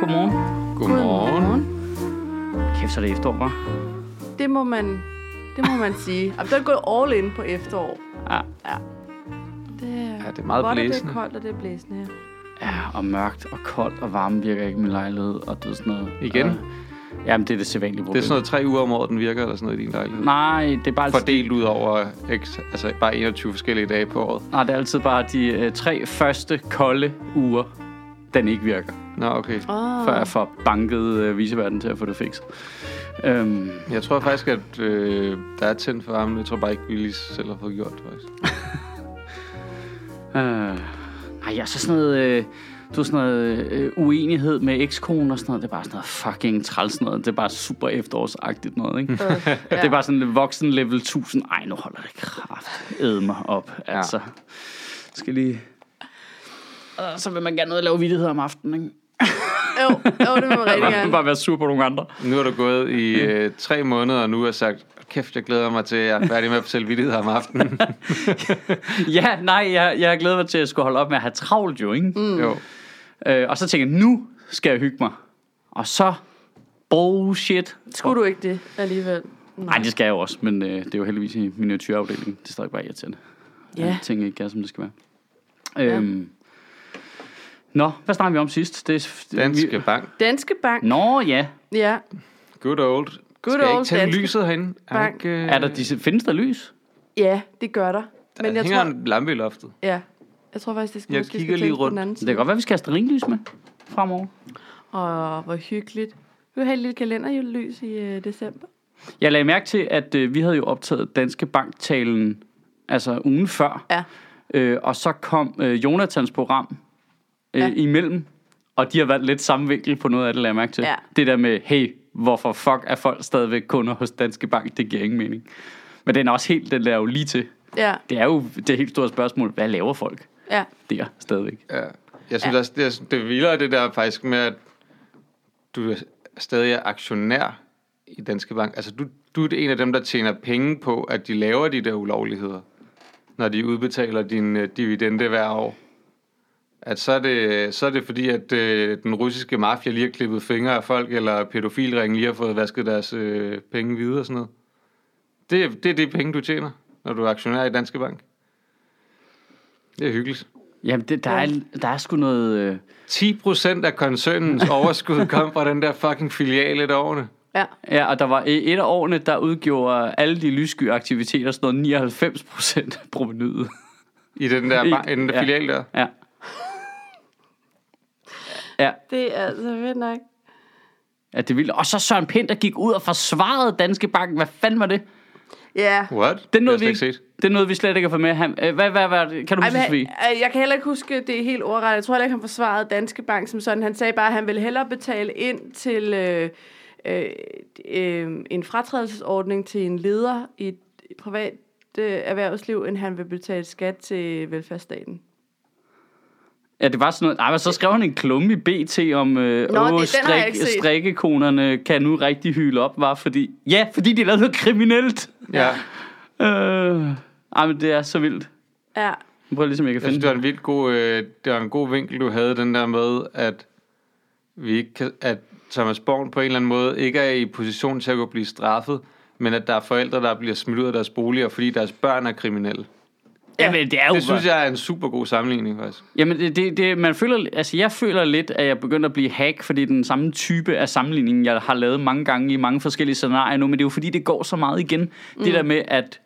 godmorgen. Godmorgen. Kæft, så er det efterår, hva'? Det må man, det må man sige. Og der er gået all in på efterår. Ja. Ja. Det er, Ja, det er meget godt, blæsende. Det er koldt, og det er blæsende, ja. Ja, og mørkt og koldt og varme virker ikke i min lejlighed, og det er sådan noget. Igen? Og, jamen, det er det sædvanlige problem. Det er sådan noget tre uger om året, den virker, eller sådan noget i din lejlighed. Nej, det er bare altid, Fordelt ud over x, altså bare 21 forskellige dage på året. nej, det er altid bare de øh, tre første kolde uger, den ikke virker. Nå, okay. Oh. Før jeg får banket øh, viseverden til at få det fikset. Øhm, Jeg tror faktisk, at øh, der er tændt for varmen. Jeg tror bare ikke, vi lige selv har fået gjort det, faktisk. øh, nej, jeg er så sådan noget... Øh, du sådan noget øh, uenighed med ekskonen og sådan noget. Det er bare sådan noget fucking træls noget. Det er bare super efterårsagtigt noget, ikke? Øh, ja. Det er bare sådan en voksen level 1000. Ej, nu holder det kraft. Æde mig op. Altså, skal lige... Og så vil man gerne ud og lave vittigheder om aftenen, ikke? Jo, jo, det må man rigtig gerne. bare være sur på nogle andre. Nu har du gået i øh, tre måneder, og nu har sagt, kæft, jeg glæder mig til, at jeg er færdig med at fortælle vittigheder om aftenen. Ja, nej, jeg, jeg glæder mig til at skulle holde op med at have travlt jo, ikke? Mm. jo. Øh, og så tænker jeg, nu skal jeg hygge mig. Og så bullshit. Skulle du ikke det alligevel? Nej, det skal jeg jo også, men øh, det er jo heldigvis i miniatyrafdelingen. Det er stadig bare irriterende. Ja. At ting ikke er, som det skal være. Øhm. Nå, hvad snakker vi om sidst? Det er, det, Danske vi, Bank. Danske Bank. Nå, ja. Ja. Good old. Good Skal jeg old ikke tænde Danske lyset herinde? Er der Bank. ikke, øh, Er der disse, findes der lys? Ja, det gør der. der Men jeg hænger tror, en lampe i loftet. ja, jeg tror faktisk, det skal Jeg måske kigger skal lige rundt. den anden Det side. kan godt være, vi skal have sterinlys med fremover. Og hvor hyggeligt. Vi vil have et lille kalenderlys i øh, december. Jeg lagde mærke til, at øh, vi havde jo optaget Danske Bank-talen altså ugen før. Ja. Øh, og så kom øh, Jonathans program øh, Ja. imellem. Og de har været lidt samme vinkel på noget af det, lagde jeg mærke til. Ja. Det der med, hey, hvorfor fuck er folk stadigvæk kunder hos Danske Bank? Det giver ingen mening. Men den er også helt, den er jo lige til. Ja, Det er jo det helt store spørgsmål, hvad laver folk ja. der stadigvæk? Ja. Jeg synes Ja. også, det er, det er vildere det der faktisk med, at du er stadig er aktionær i Danske Bank. Altså, du, du er en af dem, der tjener penge på, at de laver de der ulovligheder, når de udbetaler din uh, dividende hver år. At så er det, så er det fordi, at uh, den russiske mafia lige har klippet fingre af folk, eller pædofilringen lige har fået vasket deres uh, penge videre og sådan noget. Det, er- det er det penge, du tjener, når du er aktionær i Danske Bank. Det er hyggeligt. Jamen, det, der, er, der er sgu noget... Øh, 10% af koncernens overskud kom fra den der fucking filial et af årene. Ja, ja, og der var et af årene, der udgjorde alle de lyssky aktiviteter sådan noget 99 procent af provenyet. I den der, bar, i den der ja. filial der. Ja. Ja, det er altså fedt nok. ja, det er vildt. Og så Søren Pind, der gik ud og forsvarede Danske Bank. Hvad fanden var det? Ja. What? Det er noget, vi ikke, set. det er noget, vi slet ikke har fået med. Han, øh, hvad, hvad, hvad, kan du huske, Sofie? øh, jeg kan heller ikke huske det er helt ordret. Jeg tror heller ikke, han forsvarede Danske Bank som sådan. Han sagde bare, at han ville hellere betale ind til øh, øh, øh, en fratrædelsesordning til en leder i et privat øh, erhvervsliv, end han vil betale skat til velfærdsstaten. Ja, det var sådan noget. Ej, men så skrev han en klumme i BT om, øh, Nå, åh, det- strik, strikkekonerne kan nu rigtig hylde op, var fordi... Ja, fordi de lavede noget kriminelt. Ja. Øh, ej, men det er så vildt. Ja, Jeg prøver ligesom, jeg kan Jeg synes, finde det var en vildt god, øh, det var en god vinkel, du havde, den der med, at vi ikke kan, at Thomas Born på en eller anden måde ikke er i position til at kunne blive straffet, men at der er forældre, der bliver smidt ud af deres boliger, fordi deres børn er kriminelle. Jamen, det er jo Det synes jeg er en super god sammenligning, faktisk. Jamen, det, det, det, man føler, altså jeg føler lidt, at jeg begynder at blive hack, fordi er den samme type af sammenligning, jeg har lavet mange gange i mange forskellige scenarier nu, men det er jo fordi, det går så meget igen. Mm. Det der med, at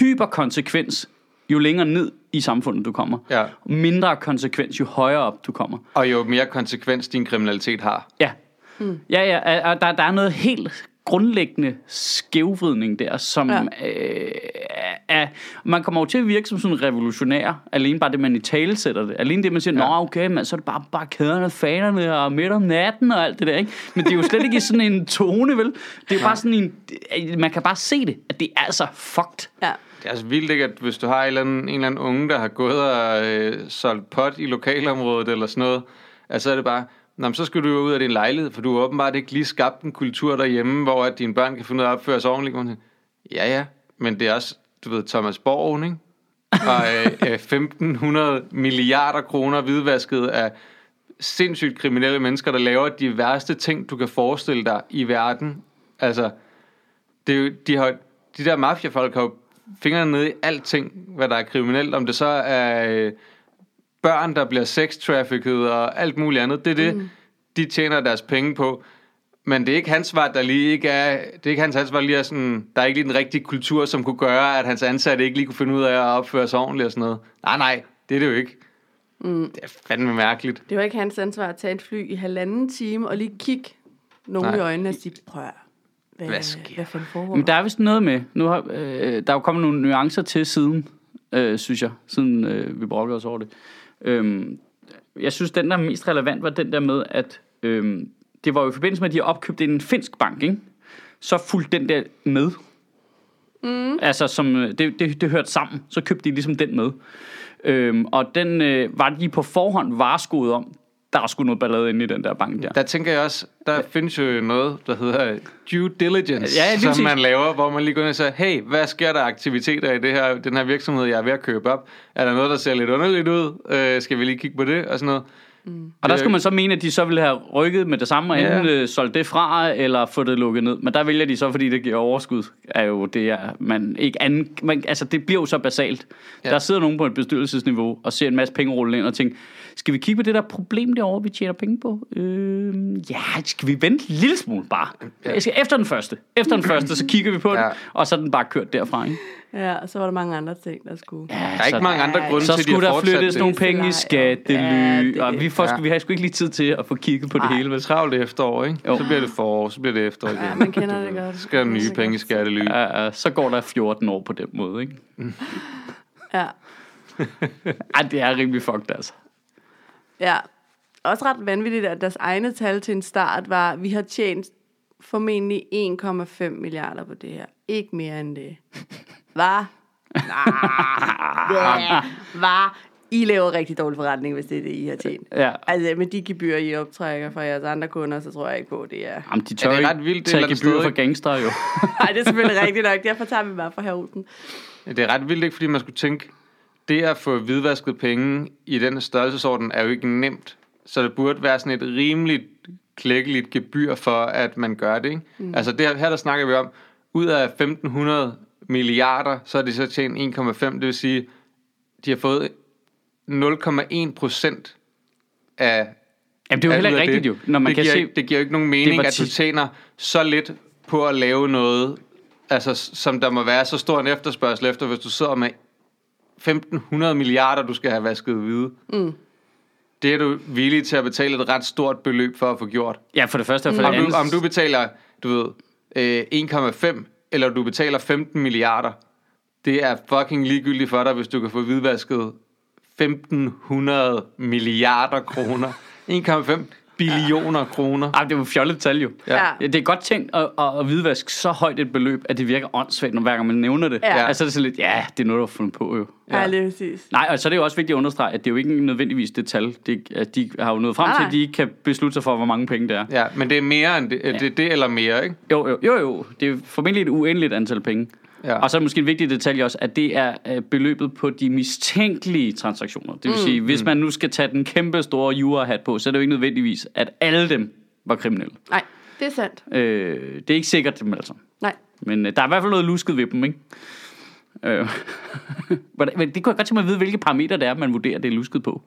hyperkonsekvens, jo længere ned i samfundet du kommer, Ja. mindre konsekvens, jo højere op du kommer. Og jo mere konsekvens din kriminalitet har. Ja. Mm. Ja, ja, og der, der er noget helt grundlæggende skævvridning der, som Ja. ja. øh, er, man kommer jo til at virke som sådan en revolutionær, alene bare det, man i tale sætter det. Alene det, man siger, Ja. nå okay, men så er det bare, bare kæderne, fanerne og midt om natten og alt det der, ikke? Men det er jo slet ikke i sådan en tone, vel? Det er jo bare sådan en, man kan bare se det, at det er altså fucked. ja. Det er altså vildt ikke, at hvis du har en eller anden, en eller anden unge, der har gået og øh, solgt pot i lokalområdet eller sådan noget, at så er det bare, Nå, men så skal du jo ud af din lejlighed, for du har åbenbart ikke lige skabt en kultur derhjemme, hvor at dine børn kan finde ud af at opføre sig ordentligt. Ja, ja, men det er også, du ved, Thomas Borg, ikke? Og øh, øh 1500 milliarder kroner hvidvasket af sindssygt kriminelle mennesker, der laver de værste ting, du kan forestille dig i verden. Altså, det er jo, de, har, de der mafiafolk har jo fingrene nede i alting, hvad der er kriminelt. Om det så er øh, børn, der bliver sex-trafficked og alt muligt andet. Det er det, mm. de tjener deres penge på. Men det er ikke hans svar, der lige ikke er... Det er ikke hans ansvar lige er sådan... Der er ikke lige den rigtige kultur, som kunne gøre, at hans ansatte ikke lige kunne finde ud af at opføre sig ordentligt og sådan noget. Nej, nej, det er det jo ikke. Mm. Det er fandme mærkeligt. Det var ikke hans ansvar at tage et fly i halvanden time og lige kigge nogen Nej. i øjnene og sige, prøv hvad, Hvad sker hvad fanden foregår? Men der er vist noget med. Nu har, øh, der er jo kommet nogle nuancer til siden, øh, synes jeg, siden øh, vi brokkede os over det. Øhm, jeg synes, den der er mest relevant var den der med, at øh, det var jo i forbindelse med, at de har opkøbt en finsk bank, ikke? Så fulgte den der med. Mm. Altså, som, øh, det, det, det hørte sammen. Så købte de ligesom den med. Øhm, og den øh, var de på forhånd vareskoet om. Der er sgu noget ballade inde i den der bank der. Der tænker jeg også, der findes jo noget, der hedder due diligence, Ja, lige som man laver, hvor man lige går ind og siger, hey, hvad sker der aktiviteter i det her, den her virksomhed, jeg er ved at købe op? Er der noget, der ser lidt underligt ud? Øh, skal vi lige kigge på det? Og sådan noget. Og der skulle man så mene, at de så ville have rykket med det samme, og Ja. enten øh, solgt det fra, eller få det lukket ned. Men der vælger de så, fordi det giver overskud, er jo det, er, man ikke anden, man, altså det bliver jo så basalt. Ja. Ja. Der sidder nogen på et bestyrelsesniveau og ser en masse penge rulle ind og tænker, skal vi kigge på det der problem derovre, vi tjener penge på? Øh, ja, skal vi vente en lille smule bare? Jeg skal efter den første. Efter den første, så kigger vi på det, Ja. og så er den bare kørt derfra. Ikke? Ja, og så var der mange andre ting, der skulle... Ja, Der er ikke mange andre grunde så til, at de skulle har der flyttes det. nogle penge i Ja, skattely, det- og vi, får, ja. ja. vi har sgu ikke lige tid til at få kigget på det hele. Vel? Travlt efterår, ikke? Jo. Så bliver det forår, så bliver det efterår igen. Ja, man kender det godt. Så skal der nye penge i skattely. Ja, ja, så går der 14 år på den måde, ikke? Ja. Ej, det er rimelig fucked, altså. Ja. Også ret vanvittigt, at deres egne tal til en start var, at vi har tjent formentlig 1,5 milliarder på det her. Ikke mere end det. Hvad? Nah. Hvad? I laver rigtig dårlig forretning, hvis det er det, I har tjent. Ja. Altså, med de gebyrer, I optrækker fra jeres andre kunder, så tror jeg ikke på, at det er... Jamen, de tør Ja, det er ret vildt, det tage et eller andet gebyr sted, for ikke? gangster, jo. Nej, det er selvfølgelig rigtigt nok. Derfor tager vi bare for heruden. Det er ret vildt, ikke? Fordi man skulle tænke, det at få hvidvasket penge i den størrelsesorden er jo ikke nemt. Så det burde være sådan et rimeligt klækkeligt gebyr for, at man gør det. Ikke? Mm. Altså det her, her, der snakker vi om, ud af 1500 milliarder, så har de så tjent 1,5, det vil sige, de har fået 0,1 procent af Jamen, det er jo heller ikke rigtigt, jo. Når man det kan giver, se... ikke- Det giver jo ikke nogen mening, at du tjener så lidt på at lave noget, altså, som der må være så stor en efterspørgsel efter, hvis du sidder med 1500 milliarder, du skal have vasket hvide. Mm. Det er du villig til at betale et ret stort beløb for at få gjort. Ja, for det første og for Om det du, andet... om du betaler, du ved, øh, 1,5, eller du betaler 15 milliarder, det er fucking ligegyldigt for dig, hvis du kan få hvidvasket 1500 milliarder kroner. 1,5 billioner kroner. Ej, det er jo fjollet tal, jo. Ja. Ja, det er godt tænkt at, at, at hvidvaske så højt et beløb, at det virker åndssvagt, når hver gang man nævner det. Ja. Altså, det er sådan lidt, ja, det er noget, du har fundet på, jo. Ja, lige præcis. Nej, og så er det jo også vigtigt at understrege, at det er jo ikke nødvendigvis det tal. Det, at de har jo nået frem Nej, til, at de ikke kan beslutte sig for, hvor mange penge det er. Ja, men det er mere end det, ja. det, det eller mere, ikke? Jo, jo, jo, jo. Det er formentlig et uendeligt antal penge. Ja. Og så er det måske en vigtig detalje også, at det er øh, beløbet på de mistænkelige transaktioner. Det vil mm. sige, hvis man nu skal tage den kæmpe store jura-hat på, så er det jo ikke nødvendigvis, at alle dem var kriminelle. Nej, det er sandt. Øh, det er ikke sikkert dem altså. Nej. Men øh, der er i hvert fald noget lusket ved dem, ikke? Øh, men det kunne jeg godt tænke mig at vide, hvilke parametre det er, man vurderer, det er lusket på.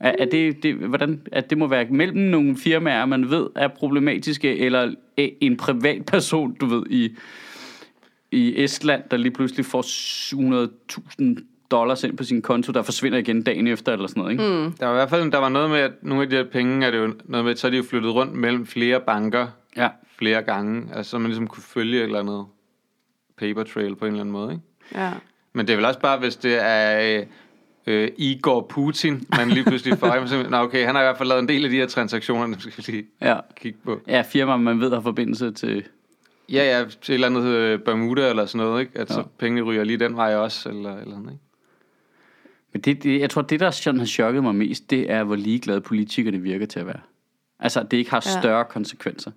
Er, er det, det, hvordan, at det må være mellem nogle firmaer, man ved er problematiske, eller en privat person, du ved, i, i Estland, der lige pludselig får 700.000 dollars ind på sin konto, der forsvinder igen dagen efter, eller sådan noget, ikke? Mm. Der var i hvert fald der var noget med, at nogle af de her penge, er det jo noget med, så er de jo flyttet rundt mellem flere banker Ja. flere gange, altså så man ligesom kunne følge et eller andet paper trail på en eller anden måde, ikke? Ja. Men det er vel også bare, hvis det er øh, Igor Putin, man lige pludselig får øje Nå, okay, han har i hvert fald lavet en del af de her transaktioner, dem skal vi lige Ja. kigge på. ja, firmaer, man ved har forbindelse til... Ja, ja, til et eller andet øh, Bermuda eller sådan noget, ikke? At så Ja. pengene ryger lige den vej også, eller, eller noget, ikke? Men det, det, jeg tror, det der sådan har chokket mig mest, det er, hvor ligeglade politikerne virker til at være. Altså, at det ikke har Ja. større konsekvenser.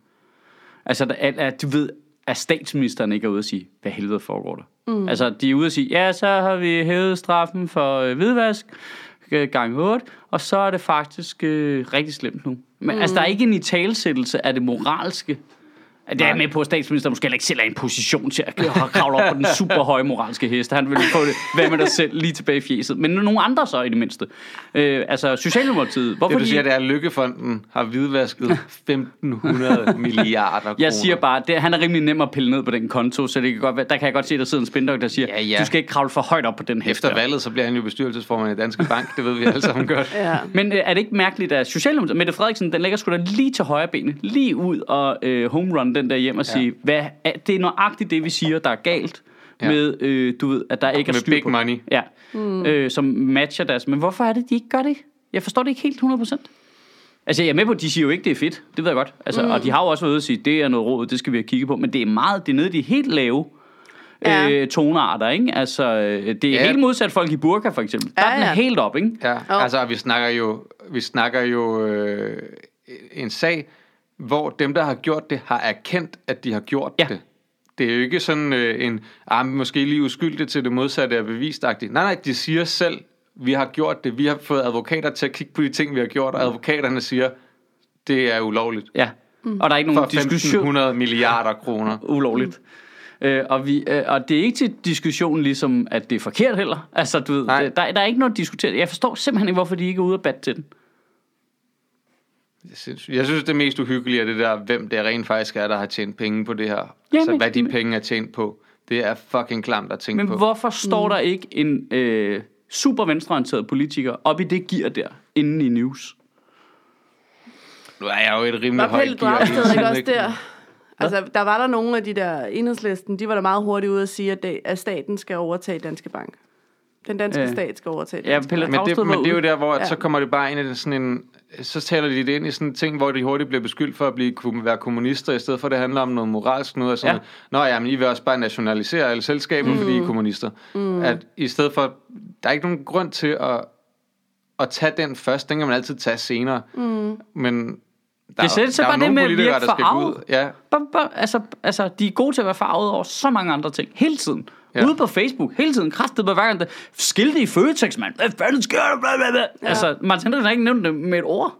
Altså, at, at du ved, at statsministeren ikke er ude at sige, hvad helvede foregår der? Mm. Altså, de er ude at sige, ja, så har vi hævet straffen for øh, hvidvask. øh, gange 8, og så er det faktisk øh, rigtig slemt nu. Men mm. altså, der er ikke en italesættelse af det moralske. Det er med på, at statsministeren måske ikke selv er i en position til at kravle op på den super høje moralske hest. Han vil få det, hvad med dig selv lige tilbage i fjeset. Men nogle andre så i det mindste. Øh, altså Socialdemokratiet. Hvorfor Det du de- siger, det er, at Lykkefonden har hvidvasket 1500 milliarder kroner. Jeg siger bare, det, han er rimelig nem at pille ned på den konto, så det kan godt der kan jeg godt se, at der sidder en spindok, der siger, Ja, ja. du skal ikke kravle for højt op på den hest Efter der." valget, så bliver han jo bestyrelsesformand i Danske Bank. Det ved vi alle sammen godt. Ja. Men øh, er det ikke mærkeligt, at Socialdemokratiet, Mette Frederiksen, den ligger sgu da lige til højre benet, lige ud og øh, home run den der hjem og sige, hvad, er, det er nøjagtigt det, vi siger, der er galt Ja. med, øh, du ved, at der ikke er Med styr big på money. Ja, mm. øh, som matcher deres. Men hvorfor er det, de ikke gør det? Jeg forstår det ikke helt 100%. Altså, jeg er med på, at de siger jo ikke, det er fedt. Det ved jeg godt. Altså, mm. Og de har jo også været ude at sige, det er noget råd, det skal vi have kigget på. Men det er meget, det er nede i de helt lave Ja. øh, tonarter, ikke? Altså, øh, det er Ja. helt modsat folk i burka, for eksempel. Der Ja, er den ja. helt op, ikke? Ja, Jo. altså vi snakker jo, vi snakker jo øh, en sag, hvor dem, der har gjort det, har erkendt, at de har gjort Ja. det. Det er jo ikke sådan øh, en, ah, måske lige uskyldigt til det modsatte er bevistagtigt. Nej, nej, de siger selv, vi har gjort det. Vi har fået advokater til at kigge på de ting, vi har gjort, og advokaterne siger, det er ulovligt. Ja. Mm. Og der er ikke For nogen diskussion. 1500 milliarder kroner. ulovligt. Øh, og, vi, øh, og det er ikke til diskussion ligesom, at det er forkert heller. Altså, du ved, Nej. der, der er ikke noget at diskutere. Jeg forstår simpelthen ikke, hvorfor de ikke er ude og bat til den. Jeg synes, jeg synes, det mest uhyggelige er det der, hvem det rent faktisk er, der har tjent penge på det her. Jamen, altså, hvad de men- penge er tjent på. Det er fucking klamt at tænke Men på. hvorfor står der ikke en øh, super venstreorienteret politiker op i det gear der, inde i news? Nu er jeg jo et rimelig Var højt gear Dragsted tiden, ikke også der? Altså, der var der nogle af de der enhedslisten, de var der meget hurtigt ude at sige, at, det, at staten skal overtage Danske Bank. Den danske Øh. stat skal overtage Ja, Danske Pelle. Men det, men det er jo der, hvor Ja. ja. så kommer det bare ind i sådan en... Så taler de det ind i sådan en ting, hvor de hurtigt bliver beskyldt for at blive, kunne være kommunister, i stedet for at det handler om noget moralsk noget. Og sådan Ja. ja. Nå ja, men I vil også bare nationalisere alle selskaber, mm. fordi I er kommunister. Mm. At i stedet for... Der er ikke nogen grund til at, at tage den først. Den kan man altid tage senere. Mm. Men der, Det sætter sig der er bare jo det nogle med at virke der skal gå forarvet. ud. Ja, Bum, bum, altså, altså, de er gode til at være farvet over så mange andre ting. Hele tiden. Ja. Ja. Ude på Facebook. Hele tiden. Kraftet på hver gang. der- Skilte i Føtex, mand. Hvad fanden sker der? Bla, bla, bla. Ja. Altså, Martin Henriksen har ikke nævnt det med et ord.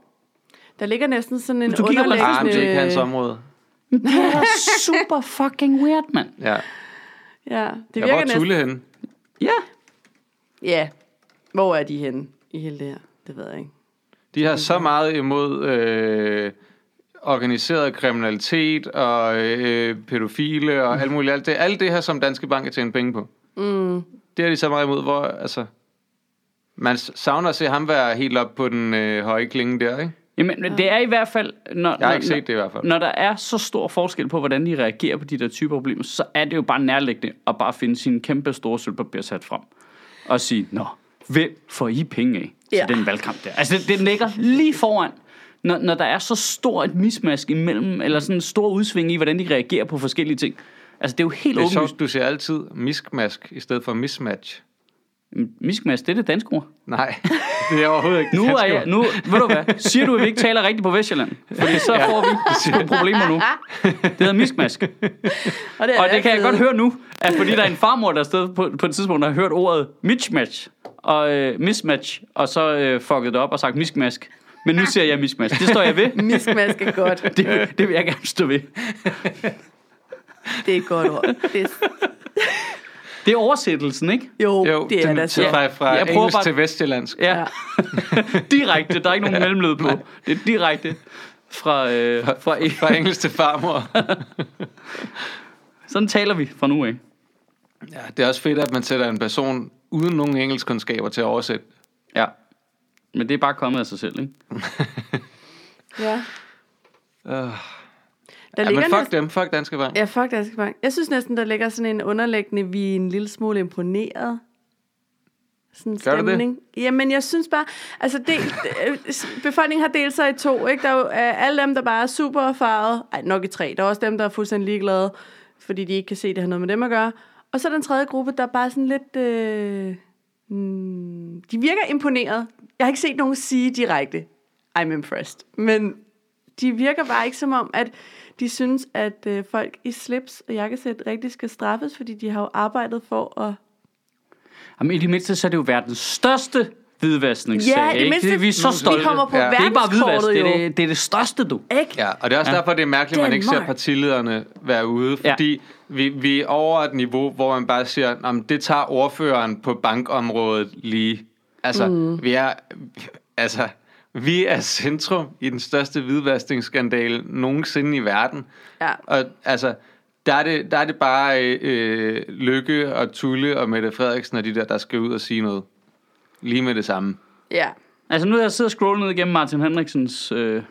Der ligger næsten sådan en Hvis du kigger på det er ikke hans område. Det er super fucking weird, mand. Ja. Ja, det Ja, virker hvor er næsten... Henne? Ja. Ja, hvor er de henne i hele det her? Det ved jeg ikke. De har så meget imod øh, organiseret kriminalitet og øh, pædofile og alt muligt. Alt det, alt det her, som Danske Bank har tjent penge på. Mm. Det har de så meget imod, hvor altså, man savner at se ham være helt op på den øh, høje klinge der, ikke? Jamen, det er i hvert fald... Når, Jeg har når, ikke set det i hvert fald. Når der er så stor forskel på, hvordan de reagerer på de der typer problemer, så er det jo bare nærliggende at bare finde sin kæmpe store sølvpapir sat frem. Og sige, nå, hvem får I penge af til Ja. den valgkamp der? Altså, det, det ligger lige foran, når, når der er så stor et mismask imellem, eller sådan en stor udsving i, hvordan de reagerer på forskellige ting. Altså, det er jo helt Det er åbenlyst. sjovt, du siger altid miskmask i stedet for mismatch. Miskmask, det er det danske ord. Nej, det er overhovedet ikke Nu er jeg, nu, ved du hvad, siger du, at vi ikke taler rigtigt på Vestjylland? Fordi så får vi sgu problemer nu. Det hedder miskmask. Og det, Og det kan jeg godt høre nu, at fordi der er en farmor, der sted på, på et tidspunkt har hørt ordet mismatch og øh, mismatch, og så øh, fucket det op og sagt miskmask. Men nu siger jeg miskmask. Det står jeg ved. Miskmask er godt. Det, det vil jeg gerne stå ved. Det er et godt ord. Det er, Det er oversættelsen, ikke? jo, Jo, det er den, til, så. fra, fra Jeg prøver engelsk bare- til vestjyllandsk. Ja. direkte. Der er ikke nogen mellemled på. Det er direkte fra, øh, fra e- Fra engelsk til farmor. Sådan taler vi fra nu af. Ja, det er også fedt, at man sætter en person uden nogen engelskkundskaber til at oversætte. Ja. Men det er bare kommet af sig selv, ikke? Ja. Uh, Der ja, men ligger fuck næsten, dem. Fuck Danske Bank. Ja, fuck Danske Bank. Jeg synes næsten, der ligger sådan en underliggende, vi er en lille smule imponeret. Sådan en Gør det det? stemning. Jamen, jeg synes bare, altså del, øh, befolkningen har delt sig i to, ikke? Der er jo øh, alle dem, der bare er super erfaret. Ej, nok i tre. Der er også dem, der er fuldstændig ligeglade, fordi de ikke kan se, det har noget med dem at gøre. Og så er den tredje gruppe, der er bare sådan lidt... Øh, mm, de virker imponeret. Jeg har ikke set nogen sige direkte, I'm impressed. Men de virker bare ikke som om, at de synes, at øh, folk i slips og jakkesæt rigtig skal straffes, fordi de har jo arbejdet for at... Jamen, i det mindste, så er det jo verdens største hvidvaskningssag. Ja, det ikke? mindste, det, vi er så vi stolte. kommer på Ja. Det er ikke bare hvidvask, det er det, det er det største, du. Ikke? Ja, og det er også Ja. ja. derfor, det er mærkeligt, at man ikke ser partilederne være ude, Ja. fordi vi, vi er over et niveau, hvor man bare siger, "Nå, men det tager ordføreren på bankområdet lige. Altså, mm. vi er... Altså, vi er centrum i den største hvidvaskningsskandale nogensinde i verden. Ja. Og altså, der er det, der er det bare øh, Lykke og Tulle og Mette Frederiksen og de der, der skal ud og sige noget. Lige med det samme. Ja. Altså nu er jeg siddet og scrollet ned igennem Martin Henriksens øh,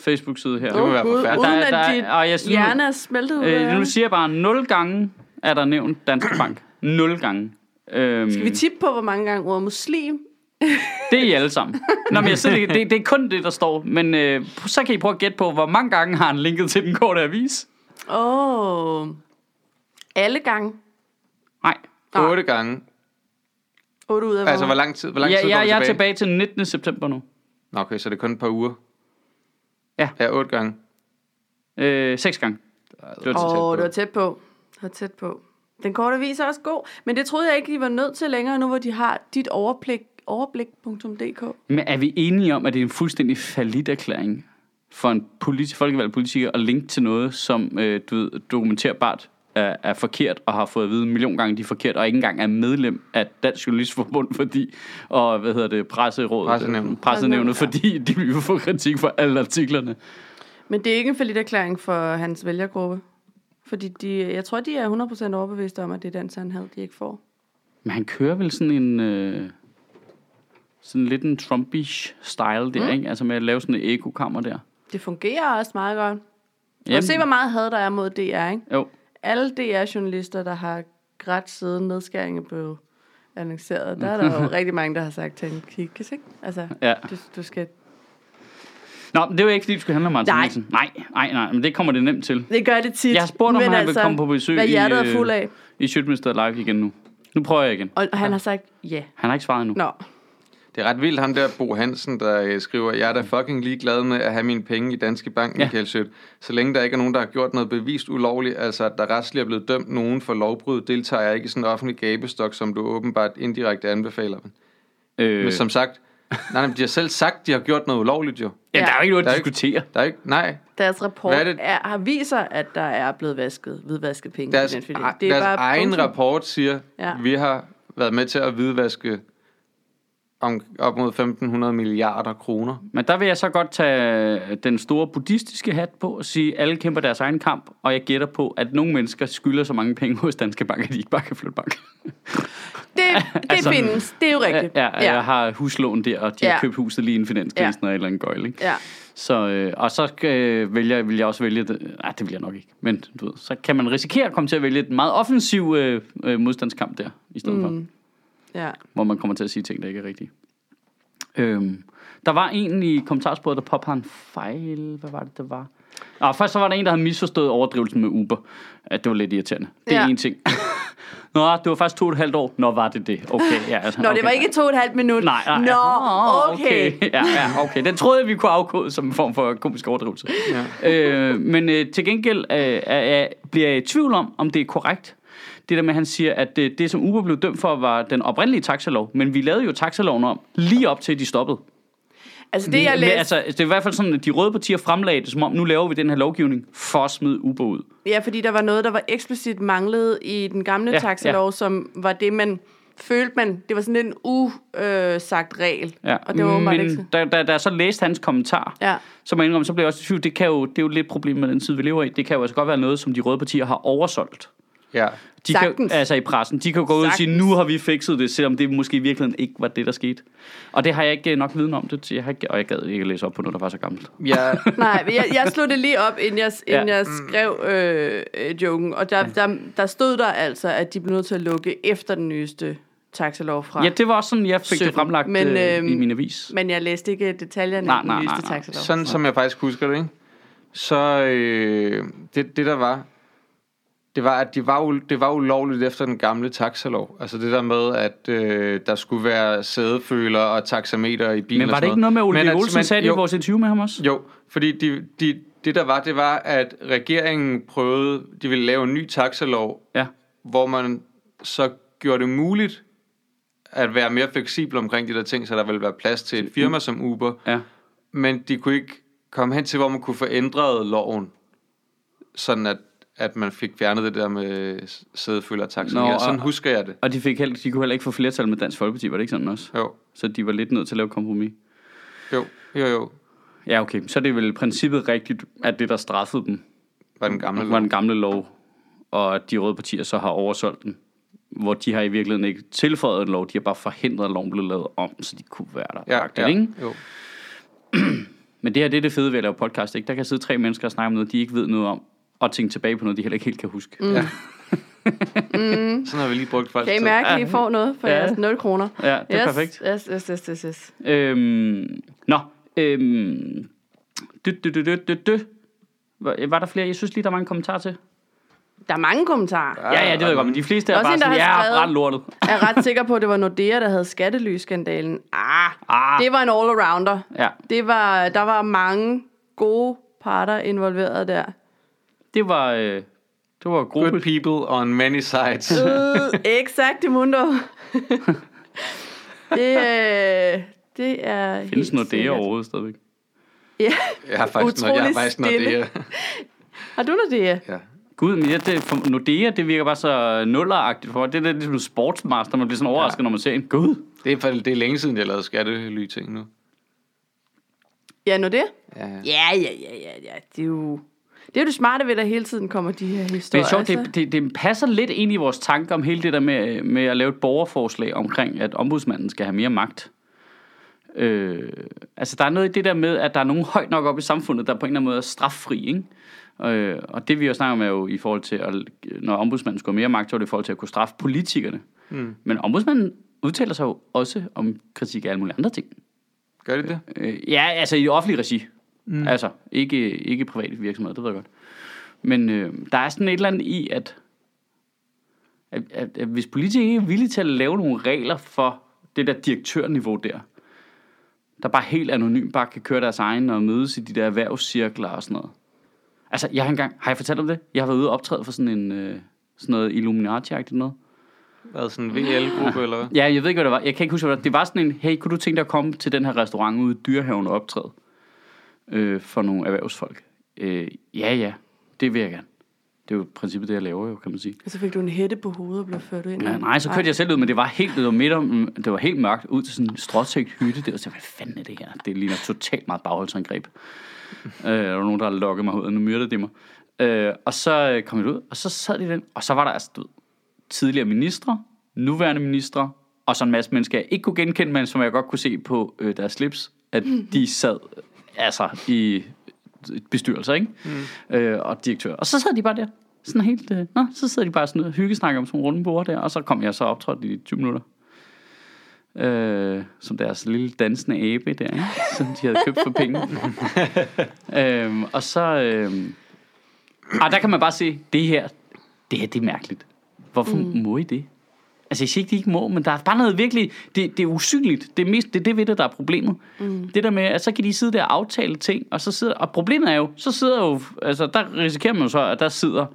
Facebook-side her. Det må være forfærdeligt. Uden Der er- der at dit og jeg synes- hjerne er smeltet ud Øh, nu siger jeg bare, 0 gange er der nævnt Danske Bank. 0 gange. Øhm, Skal vi tippe på, hvor mange gange ordet muslim? det er I alle sammen. Nå, men jeg siger, det, det, det er kun det, der står. Men øh, så kan I prøve at gætte på, hvor mange gange har han linket til den korte avis? Åh. Oh. Alle gange. Nej. Nej. Otte gange. 8 ud af Altså, hvor lang tid, hvor lang Ja, tid jeg, går vi jeg er tilbage? til 19. september nu. Nå, okay, så det er kun et par uger. Ja. Ja, otte gange. Øh, seks gange. Det var Åh, tæt på. oh, det var tæt på. Det var tæt på. Den korte avis er også god, men det troede jeg ikke, de var nødt til længere, nu hvor de har dit overblik, overblik.dk. Men er vi enige om, at det er en fuldstændig falit erklæring for en politi- folkevalgt politiker at linke til noget, som øh, du ved, dokumenterbart er, er forkert, og har fået at vide en million gange, de er forkert, og ikke engang er medlem af Dansk Journalistforbund, fordi, og hvad hedder det, presserådet, Pressenævnet. pressenævnet Pressenævnet, fordi de vil få kritik for alle artiklerne. Men det er ikke en forlit erklæring for hans vælgergruppe. Fordi de, jeg tror, de er 100% overbeviste om, at det er den sandhed, de ikke får. Men han kører vel sådan en... Øh, sådan lidt en Trumpish style der, mm. ikke? Altså med at lave sådan et ekokammer der. Det fungerer også meget godt. Jamen. Jamen. se, hvor meget had der er mod DR, ikke? Jo, Alle DR-journalister, der har grædt siden nedskæringen blev annonceret, der er der jo rigtig mange, der har sagt til en kikkes, ikke? Altså, ja. du, du skal... Nå, men det var ikke, fordi du skulle handle om Martin Nej. Nielsen. Nej, nej, nej, men det kommer det nemt til. Det gør det tit. Jeg har spurgt, om han vil komme på besøg Hvad i, hjertet er øh, fuld af. I Sjøtministeriet Live igen nu. Nu prøver jeg igen. Og han har sagt ja. Han har ikke svaret endnu. Nå, Det er ret vildt, ham der Bo Hansen, der øh, skriver, jeg er da fucking ligeglad med at have mine penge i Danske Bank, Ja. Michael Schødt. Så længe der ikke er nogen, der har gjort noget bevist ulovligt, altså at der retsligt er blevet dømt nogen for lovbrud, deltager jeg ikke i sådan en offentlig gabestok, som du åbenbart indirekte anbefaler. Øh, Men som sagt, nej, men de har selv sagt, de har gjort noget ulovligt jo. ja, der er jo ikke noget at er ikke- diskutere. Der er ikke, nej, deres rapport Hvad er er det? Er, har viser, at der er blevet vasket, hvidvasket penge deres, i den det deres egen punktum. rapport siger, Ja. ja. vi har været med til at hvidvaske om, op mod 1500 milliarder kroner. Men der vil jeg så godt tage den store buddhistiske hat på og sige, at alle kæmper deres egen kamp, og jeg gætter på, at nogle mennesker skylder så mange penge hos Danske Bank, at de ikke bare kan flytte bank. Det, det Altså, findes. Det er jo rigtigt. Ja, ja, jeg har huslån der, og de har Ja. købt huset lige inden finanskrisen ja. og et eller andet gøjl, ikke? ja. Så, øh, og så øh, vælger, vil jeg også vælge, det, nej, det vil jeg nok ikke, men du ved, så kan man risikere at komme til at vælge en meget offensiv øh, øh, modstandskamp der, i stedet mm. for. Ja. hvor man kommer til at sige ting, der ikke er rigtige. Øhm, der var en i kommentarsporet, der påpegede en fejl, hvad var det, det var? Ah, først så var der en, der havde misforstået overdrivelsen med Uber. At det var lidt irriterende. Det er Ja. en ting. Nå, det var faktisk to og et halvt år. Nå, var det det? Okay, ja. Altså, Nå, okay. det var ikke to og et halvt minut. Nej, nej. Nå, Åh, okay. Ja, ja, okay. Den troede jeg, vi kunne afkode som en form for komisk overdrivelse. Ja. Øh, men øh, til gengæld øh, er, er, bliver jeg i tvivl om, om det er korrekt. Det der med, at han siger, at det, det, som Uber blev dømt for, var den oprindelige taxalov. Men vi lavede jo taxaloven om, lige op til, de stoppede. Altså det, jeg Men, læste, altså, det er i hvert fald sådan, at de røde partier fremlagde det, som om, nu laver vi den her lovgivning for at smide Uber ud. ja, fordi der var noget, der var eksplicit manglet i den gamle Ja, taxalov, ja. som var det, man følte, man, det var sådan en usagt regel. Ja. Og det var åbenbart ikke. Men da, da, da jeg så læste hans kommentar, Ja. så må jeg indrømme, så blev jeg også i tvivl, det, kan jo, det er jo lidt problem med den tid, vi lever i. Det kan jo altså godt være noget, som de røde partier har oversolgt. Ja. De kan, altså i pressen. De kan gå ud og sige, nu har vi fikset det, selvom det måske i virkeligheden ikke var det, der skete. Og det har jeg ikke øh, nok viden om. Det, jeg har ikke, og jeg gad ikke læse op på noget, der var så gammelt. ja. Nej, men jeg, jeg slog det lige op, inden jeg, inden Ja. jeg skrev øh, øh, joken. Og der, der, der stod der altså, at de blev nødt til at lukke efter den nyeste taxalov fra. Ja, det var også sådan, jeg fik 17, 17, det fremlagt men, øh, øhm, i min avis. Men jeg læste ikke detaljerne Nej, i den nej, nyeste nej, nej. taxalov. Sådan som jeg faktisk husker det, ikke? Så øh, det, det der var, det var, at de var, u- det var ulovligt efter den gamle taxalov. Altså det der med, at øh, der skulle være sædeføler og taxameter i bilen Men var det ikke noget med, Ole Men Olsen men- sagde det i jo, vores interview med ham også? Jo, fordi de, de, det der var, det var, at regeringen prøvede, de ville lave en ny taxalov, Ja. hvor man så gjorde det muligt at være mere fleksibel omkring de der ting, så der vil være plads til et firma som Uber. Ja. Men de kunne ikke komme hen til, hvor man kunne få ændret loven, sådan at, at man fik fjernet det der med sædefølger og taxameter. Sådan husker jeg det. Og de, fik heller, de kunne heller ikke få flertal med Dansk Folkeparti, var det ikke sådan også? Jo, Så de var lidt nødt til at lave kompromis. jo, jo, jo. Ja, okay. Så er det vel i princippet rigtigt, at det, der straffede dem, Var den gamle var lov. den gamle lov, og at de røde partier så har oversolgt den. Hvor de har i virkeligheden ikke tilføjet en lov, de har bare forhindret, at loven blev lavet om, så de kunne være der. Ja, Agtigt, ja, Ikke? jo. Men det her, det er det fede ved at lave podcast, ikke? Der kan sidde tre mennesker og snakke om noget, de ikke ved noget om, og tænke tilbage på noget, de heller ikke helt kan huske. Mm. Ja. Sådan har vi lige brugt folk Kan I mærke, at I får noget for Ja. jeres 0 kroner? Ja, det er yes, perfekt. Yes, yes, yes, yes, yes. Øhm, nå, øhm, dø, dø, dø, dø, dø, dø. Var, var der flere? Jeg synes lige, der var en kommentar til. Der er mange kommentarer. Ja, ja, det ved jeg godt, men de fleste er er bare også en, der sådan, har ja, brænd lortet. Jeg er ret sikker på, at det var Nordea, der havde skattelyskandalen. Ah, Ah, det var en all-arounder. ja, Det var, der var mange gode parter involveret der. Det var, øh, det var gruppe. Good people on many sides. Øh, Exakt, mundo. det, øh, det er Findes helt Nordea sikkert. overhovedet stadigvæk? Ja. Jeg har faktisk, noget, jeg har Utrolig faktisk noget stille. det. Har du Nordea? Ja. Gud, men ja, det, for Nordea, det virker bare så nulleragtigt for mig. Det er lidt ligesom sportsmaster, man bliver sådan overrasket, Ja. når man ser en. Gud. Det er, for, det er længe siden, jeg lavede skattely-ting nu. Ja, Nordea? Ja, ja. Ja, ja, ja, ja, ja. Det er jo... Det er jo det smarte ved, at der hele tiden kommer de her Det historier. er sjovt, altså. det, det, det passer lidt ind i vores tanker om hele det der med, med at lave et borgerforslag omkring, at ombudsmanden skal have mere magt. Øh, altså, der er noget i det der med, at der er nogen højt nok op i samfundet, der på en eller anden måde er straffri, ikke? Øh, og det vi jo snakker om er jo i forhold til, at når ombudsmanden skulle have mere magt, så var det i forhold til at kunne straffe politikerne. Mm. Men ombudsmanden udtaler sig jo også om kritik af alle mulige andre ting. Gør det det? Øh, ja, altså i offentlig regi. Mm. Altså, ikke, ikke private virksomheder, det ved jeg godt. Men øh, der er sådan et eller andet i, at, at, at, at hvis politikere ikke er villige til at lave nogle regler for det der direktørniveau der, der bare helt anonymt bare kan køre deres egen og mødes i de der erhvervscirkler og sådan noget. Altså, jeg har engang, har jeg fortalt om det? Jeg har været ude og optræde for sådan en, øh, sådan noget Illuminati-agtigt noget. Hvad, sådan en VL-gruppe, eller hvad? Ja, jeg ved ikke, hvad det var. Jeg kan ikke huske, hvad det var. Det var sådan en, hey, kunne du tænke dig at komme til den her restaurant ude i Dyrehaven og optræde øh, for nogle erhvervsfolk? Øh, ja, ja, det vil jeg gerne. Det er jo i princippet det, jeg laver jo, kan man sige. Og så fik du en hætte på hovedet og blev ført ind. Ja, nej, så kørte jeg selv ud, men det var helt, det var midt om, det var helt mørkt ud til sådan en stråtægt hytte. Det var så, hvad fanden er det her? Det ligner totalt meget bagholdsangreb. øh, der var nogen, der lukket mig ud, og nu myrdede de mig. Øh, og så øh, kom jeg ud, og så sad de den, og så var der altså, du tidligere ministre, nuværende ministre, og så en masse mennesker, jeg ikke kunne genkende, men som jeg godt kunne se på øh, deres slips, at de sad altså i bestyrelser, ikke? Mm. Øh, og direktør. Og så sad de bare der. Sådan helt, øh, nå, så sidder de bare sådan og hyggesnakker om sådan nogle runde bord der, og så kom jeg så optrådt i 20 minutter. Øh, som deres lille dansende abe der, ikke? som de havde købt for penge. øhm, og så... Øhm, og der kan man bare se, det her, det her, det er mærkeligt. Hvorfor mm. må I det? Altså, jeg siger ikke, de ikke må, men der er bare noget virkelig... Det, det er usynligt. Det er, mest, det er det ved det, der er problemet. Mm. Det der med, at så kan de sidde der og aftale ting, og så sidder... Og problemet er jo, så sidder jo... Altså, der risikerer man jo så, at der sidder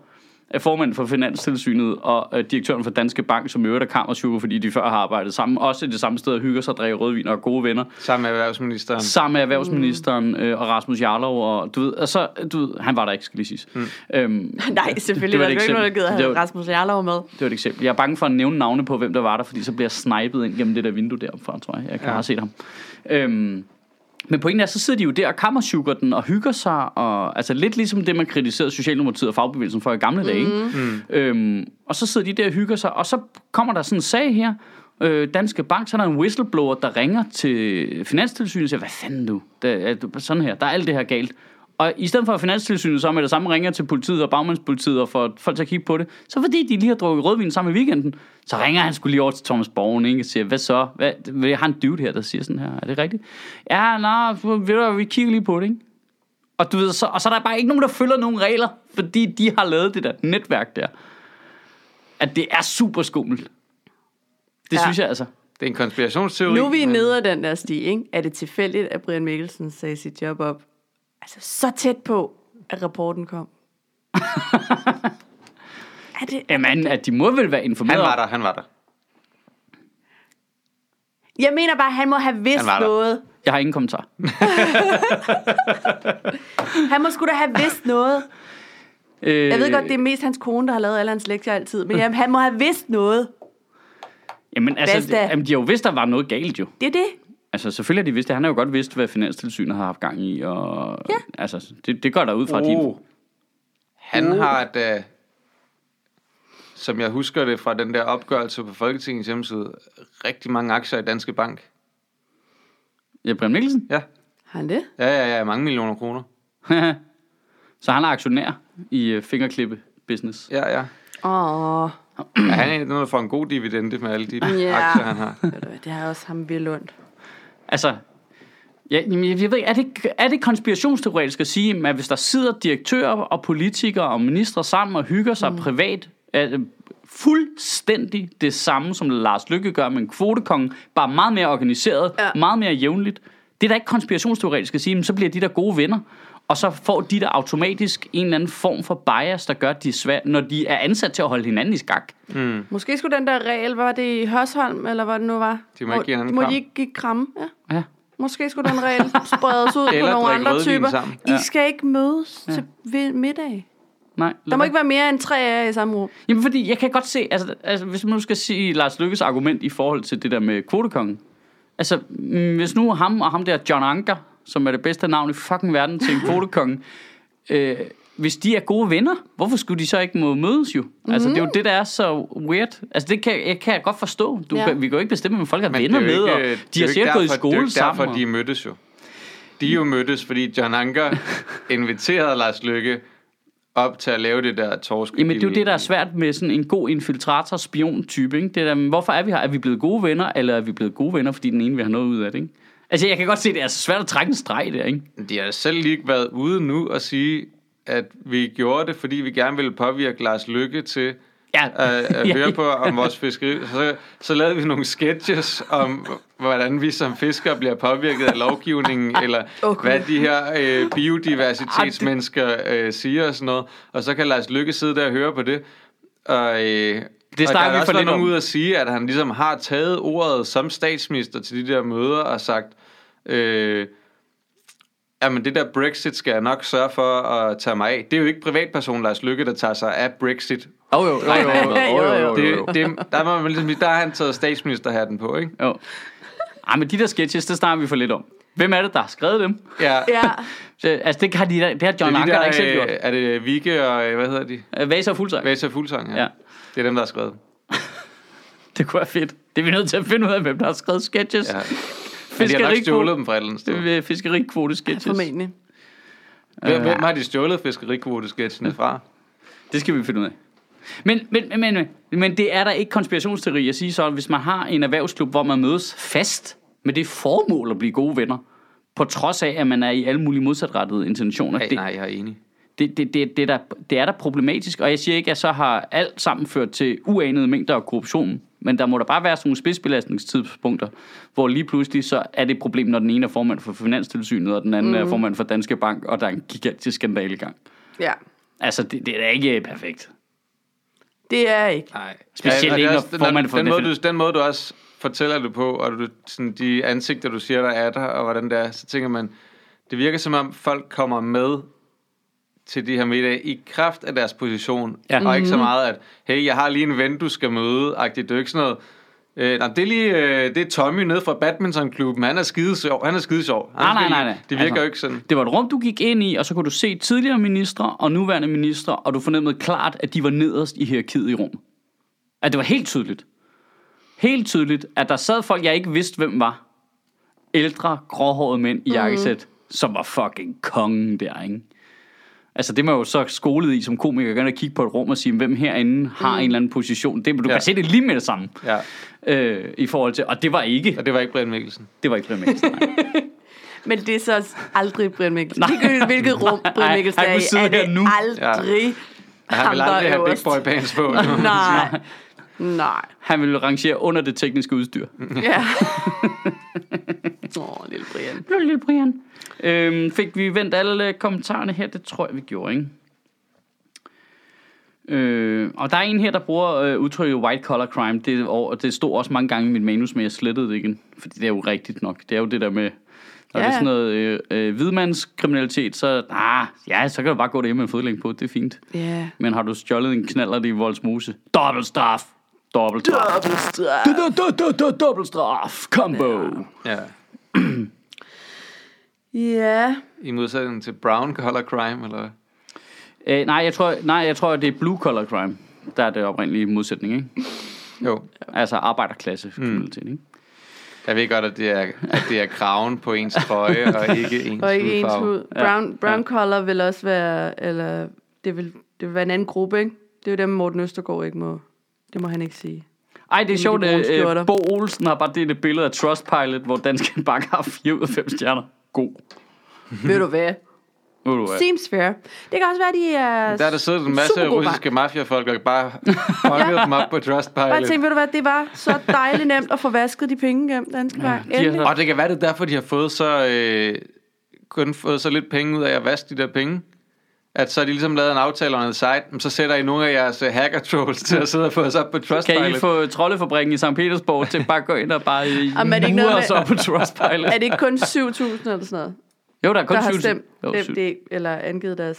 øh, formanden for Finanstilsynet og øh, direktøren for Danske Bank, som øvrigt er kammersuger, fordi de før har arbejdet sammen, også i det samme sted og hygger sig og drikker rødvin og er gode venner, Sammen med erhvervsministeren. sammen med erhvervsministeren øh, og Rasmus Jarlov, og du ved, altså, du ved, han var der ikke, skal lige siges. Mm. Øhm, Nej, selvfølgelig. Det var Der et er jo ikke nogen, der Det var- Rasmus Jarlov med. det var et eksempel. Jeg er bange for at nævne navne på, hvem der var der, fordi så bliver jeg snipet ind gennem det der vindue deroppe fra, tror jeg. Jeg kan. Ja. have set ham. Øhm, men pointen er, så sidder de jo der og kammersuger den og hygger sig. Og, altså lidt ligesom det, man kritiserede Socialdemokratiet og fagbevægelsen for i gamle dage. Ikke? Mm. Øhm, og så sidder de der og hygger sig. Og så kommer der sådan en sag her. Øh, Danske Bank, så er der en whistleblower, der ringer til Finanstilsynet og siger, hvad fanden nu? Det er sådan her, der er alt det her galt. Og i stedet for at Finanstilsynet så med det samme ringer til politiet og bagmandspolitiet og får folk til at kigge på det, så fordi de lige har drukket rødvin sammen i weekenden, så ringer han skulle lige over til Thomas Borgen ikke, og siger, hvad så? Hvad, jeg har en dude her, der siger sådan her. Er det rigtigt? Ja, nej, ved du, vi kigger lige på det, ikke? Og, du ved, så, og så er der bare ikke nogen, der følger nogen regler, fordi de har lavet det der netværk der. At det er super skummelt. Det Ja. ja. synes jeg altså. Det er en konspirationsteori. Nu er vi men- nede af den der sti, ikke? Er det tilfældigt, at Brian Mikkelsen sagde sit job op? Altså, så tæt på, at rapporten kom. er det... Jamen, at de må vel være informeret Han var der, han var der. Jeg mener bare, at han må have vidst Han var der. noget. Jeg har ingen kommentar. Han må sgu da have vidst noget. Øh, Jeg ved godt, det er mest hans kone, der har lavet alle hans lektier altid. Men jamen, han må have vidst noget. Jamen, altså, Basta. jamen, de har jo vidst, der var noget galt jo. Det er det. Altså, selvfølgelig har de vidst det. Han har jo godt vidst, hvad Finanstilsynet har haft gang i. Og, Ja. Altså, det, det går der ud fra, at de... Oh. Han har da, som jeg husker det fra den der opgørelse på Folketingets hjemmeside, rigtig mange aktier i Danske Bank. Ja, Brian Mikkelsen? Ja, Har han det? ja, ja, ja mange millioner kroner. Så han er aktionær i uh, fingerklippe-business. Ja, ja. Åh, ja han er en af dem, der får en god dividende med alle de Ja. aktier, han har. det har også ham vildt ondt. Altså, ja, jeg ved, er det, er det konspirationsteoretisk at sige, at hvis der sidder direktører og politikere og ministre sammen og hygger sig mm. privat, er det fuldstændig det samme, som Lars Lykke gør med en kvotekonge, bare meget mere organiseret. Ja. meget mere jævnligt. Det er da ikke konspirationsteoretisk at sige, men så bliver de der gode venner, og så får de der automatisk en eller anden form for bias, der gør, at de er svært, når de er ansat til at holde hinanden i skak. Måske skulle den der regel, var det i Hørsholm, eller hvad det nu var? De må ikke give må kram. de ikke give kramme? Ja. Ja. Måske skulle den regel spredes ud på nogle andre typer. sammen. I skal ikke mødes til ved middag. Nej, Der må ikke være mere end tre af jer i samme rum. Jamen fordi, jeg kan godt se, altså, altså hvis man nu skal sige Lars Lykkes argument i forhold til det der med kvotekongen. Altså, mm, hvis nu ham og ham der John Anker, som er det bedste navn i fucking verden til en kvotekonge, øh, hvis de er gode venner, hvorfor skulle de så ikke må mødes jo? Altså, det er jo det, der er så weird. Altså, det kan jeg, kan jeg godt forstå. Du, Ja. Vi kan jo ikke bestemme, om folk er Men venner er med, og de har ikke sikkert gået i skole Det er jo ikke sammen. derfor, og- de mødtes jo. De er jo mødtes, fordi John Anker inviterede Lars Lykke op til at lave det der torsk. Jamen, det er jo det, der er svært med sådan en god infiltrator-spion-type. Ikke? Det der, hvorfor er vi her? Er vi blevet gode venner, eller er vi blevet gode venner, fordi den ene vil have noget ud af det? Ikke? Altså, jeg kan godt se, det er så svært at trække en streg der, ikke? De har selv lige været ude nu og sige, at vi gjorde det, fordi vi gerne ville påvirke Lars Lykke til Ja. at, at Ja, høre på om vores fiskeri. Så, så lavede vi nogle sketches om, hvordan vi som fiskere bliver påvirket af lovgivningen, eller Okay. hvad de her øh, biodiversitetsmennesker øh, siger og sådan noget. Og så kan Lars Lykke sidde der og høre på det. Og, øh, Det og snakker der er vi for lidt om. ud at sige, at han ligesom har taget ordet som statsminister til de der møder og sagt, øh, Jamen det der Brexit skal jeg nok sørge for at tage mig af. Det er jo ikke privatperson Lars Lykke, der tager sig af Brexit. Jo, jo, jo, jo, jo, jo, jo, jo, Det, det, der, må man ligesom, der har han taget statsministerhatten på, ikke? jo. Ej, men de der sketches, det snakker vi for lidt om. Hvem er det, der har skrevet dem? Ja. Ja, Så, altså, det har, de, der- det har John det er, Anker de der ikke selv gjort. er det Vigge og, hvad hedder de? Vasa og Fuglsang. Vasa Fuglsang, ja. Ja. ja. Det er dem, der har skrevet. Det kunne være fedt. Det er vi nødt til at finde ud af, hvem der har skrevet sketches. Ja. Men de har nok Fiskerikvote- stjålet dem fra et eller andet sted. Det er fiskerikvote sketches. formentlig. Hvem, hvem har de stjålet fiskerikvote-sketchene fra? Det skal vi finde ud af. Men, men, men, men, men det er der ikke konspirationsteori at sige så, at hvis man har en erhvervsklub, hvor man mødes fast med det formål at blive gode venner, på trods af, at man er i alle mulige modsatrettede intentioner. Nej, det, nej, jeg er enig. det, det, det, det, der, det er da problematisk, og jeg siger ikke, at så har alt sammen ført til uanede mængder af korruption, men der må der bare være sådan nogle spidsbelastningstidspunkter, hvor lige pludselig så er det et problem, når den ene er formand for Finanstilsynet, og den anden mm. er formand for Danske Bank, og der er en gigantisk skandale i gang. Ja, Altså, det, det er ikke perfekt. det er ikke. Nej. Specielt det ikke, når også- formanden for den, måde, FN. du, den måde, du også fortæller det på, og du, sådan, de ansigter, du siger, der er der, og hvordan det er, så tænker man, det virker som om folk kommer med til de her middag i kraft af deres position, Ja. og ikke så meget, at hey, jeg har lige en ven, du skal møde, agtigt. Det er ikke sådan noget, Øh, nej, det er lige øh, det er Tommy nede fra badmintonklubben. Han er skide sjov. Han er skide sjov. Han Nej, nej, nej, nej. Det virker Altså- jo ikke sådan. Det var et rum, du gik ind i, og så kunne du se tidligere ministre og nuværende ministre, og du fornemmede klart, at de var nederst i hierarkiet i rummet. At det var helt tydeligt. Helt tydeligt, at der sad folk, jeg ikke vidste, hvem var. Ældre, gråhårede mænd i jakkesæt, mm. som var fucking kongen der, ikke? Altså det man jo så skolet i som komiker, gerne at kigge på et rum og sige, hvem herinde har mm. en eller anden position. Det, du ja. Ja. kan se det lige med det samme. Ja, Øh, I forhold til, og det var ikke, og det var ikke Brian Mikkelsen. det var ikke Brian Mikkelsen, nej. Men det er så aldrig Brian Mikkelsen. Nej. Hvilket rum Brian Mikkelsen han er i, er det her nu. aldrig Han ham, vil aldrig have Big. Boy Pants på. Nej. Nej. Han ville rangere under det tekniske udstyr. Ja. Åh, oh, lille Brian. Lille, lille Brian. Øhm, fik vi vendt alle øh, kommentarerne her? Det tror jeg, vi gjorde, ikke? Øh, og der er en her, der bruger øh, udtrykket white collar crime. Det, og det stod også mange gange i mit manus, men jeg slettede det igen. Fordi det er jo rigtigt nok. Det er jo det der med, når ja. det er sådan noget øh, øh, hvidmandskriminalitet, så, ah, ja, så kan du bare gå derhjemme med en fodlænge på. Det er fint. Ja. Men har du stjålet en knaller i Voldsmose? Dobbelt straf. Dobbelt straf. Dobbelt straf. Dobbelt straf. Combo. Ja. Ja. I modsætning til brown collar crime, eller hvad? Øh, nej, jeg tror, nej, jeg tror, det er blue collar crime. Der er det oprindelige modsætning, ikke? Jo. Altså arbejderklasse kriminalitet, ikke? Jeg ved godt, at det er, at det er kraven på ens trøje, og ikke ens Og ikke ens hudfarve. hud. Ja. Brown, brown Ja. collar vil også være, eller det vil, det vil være en anden gruppe, ikke? Det er jo dem, Morten Østergaard ikke må, det må han ikke sige. Ej, det er sjovt, brune at skjorter. øh, Bo Olsen har bare delt et billede af Trustpilot, hvor Danske Bank har 4 ud af 5 stjerner. God. Ved du hvad? Ved du hvad? Seems fair. Det kan også være, de er Der er der siddet en masse supergode russiske mafiafolk og bare holdt dem op på Bare Trustpilot. tænk, ved du hvad, det var så dejligt nemt at få vasket de penge gennem Danske Bank. de har- Endelig. Og det kan være, det er derfor, de har fået så, øh, kun fået så lidt penge ud af at vaske de der penge. At så har de ligesom lavet en aftale on the men så sætter I nogle af jeres uh, hacker trolls til at sidde og få os op på Trustpilot. Kan I få troldefabrikken i St. Petersborg til bare at gå ind og bare i Jamen, er det ikke noget mure med- os op på Trustpilot? Er det ikke kun 7.000 eller sådan noget, Jo, der er kun der har syv- stemt Jo, det, eller angivet deres...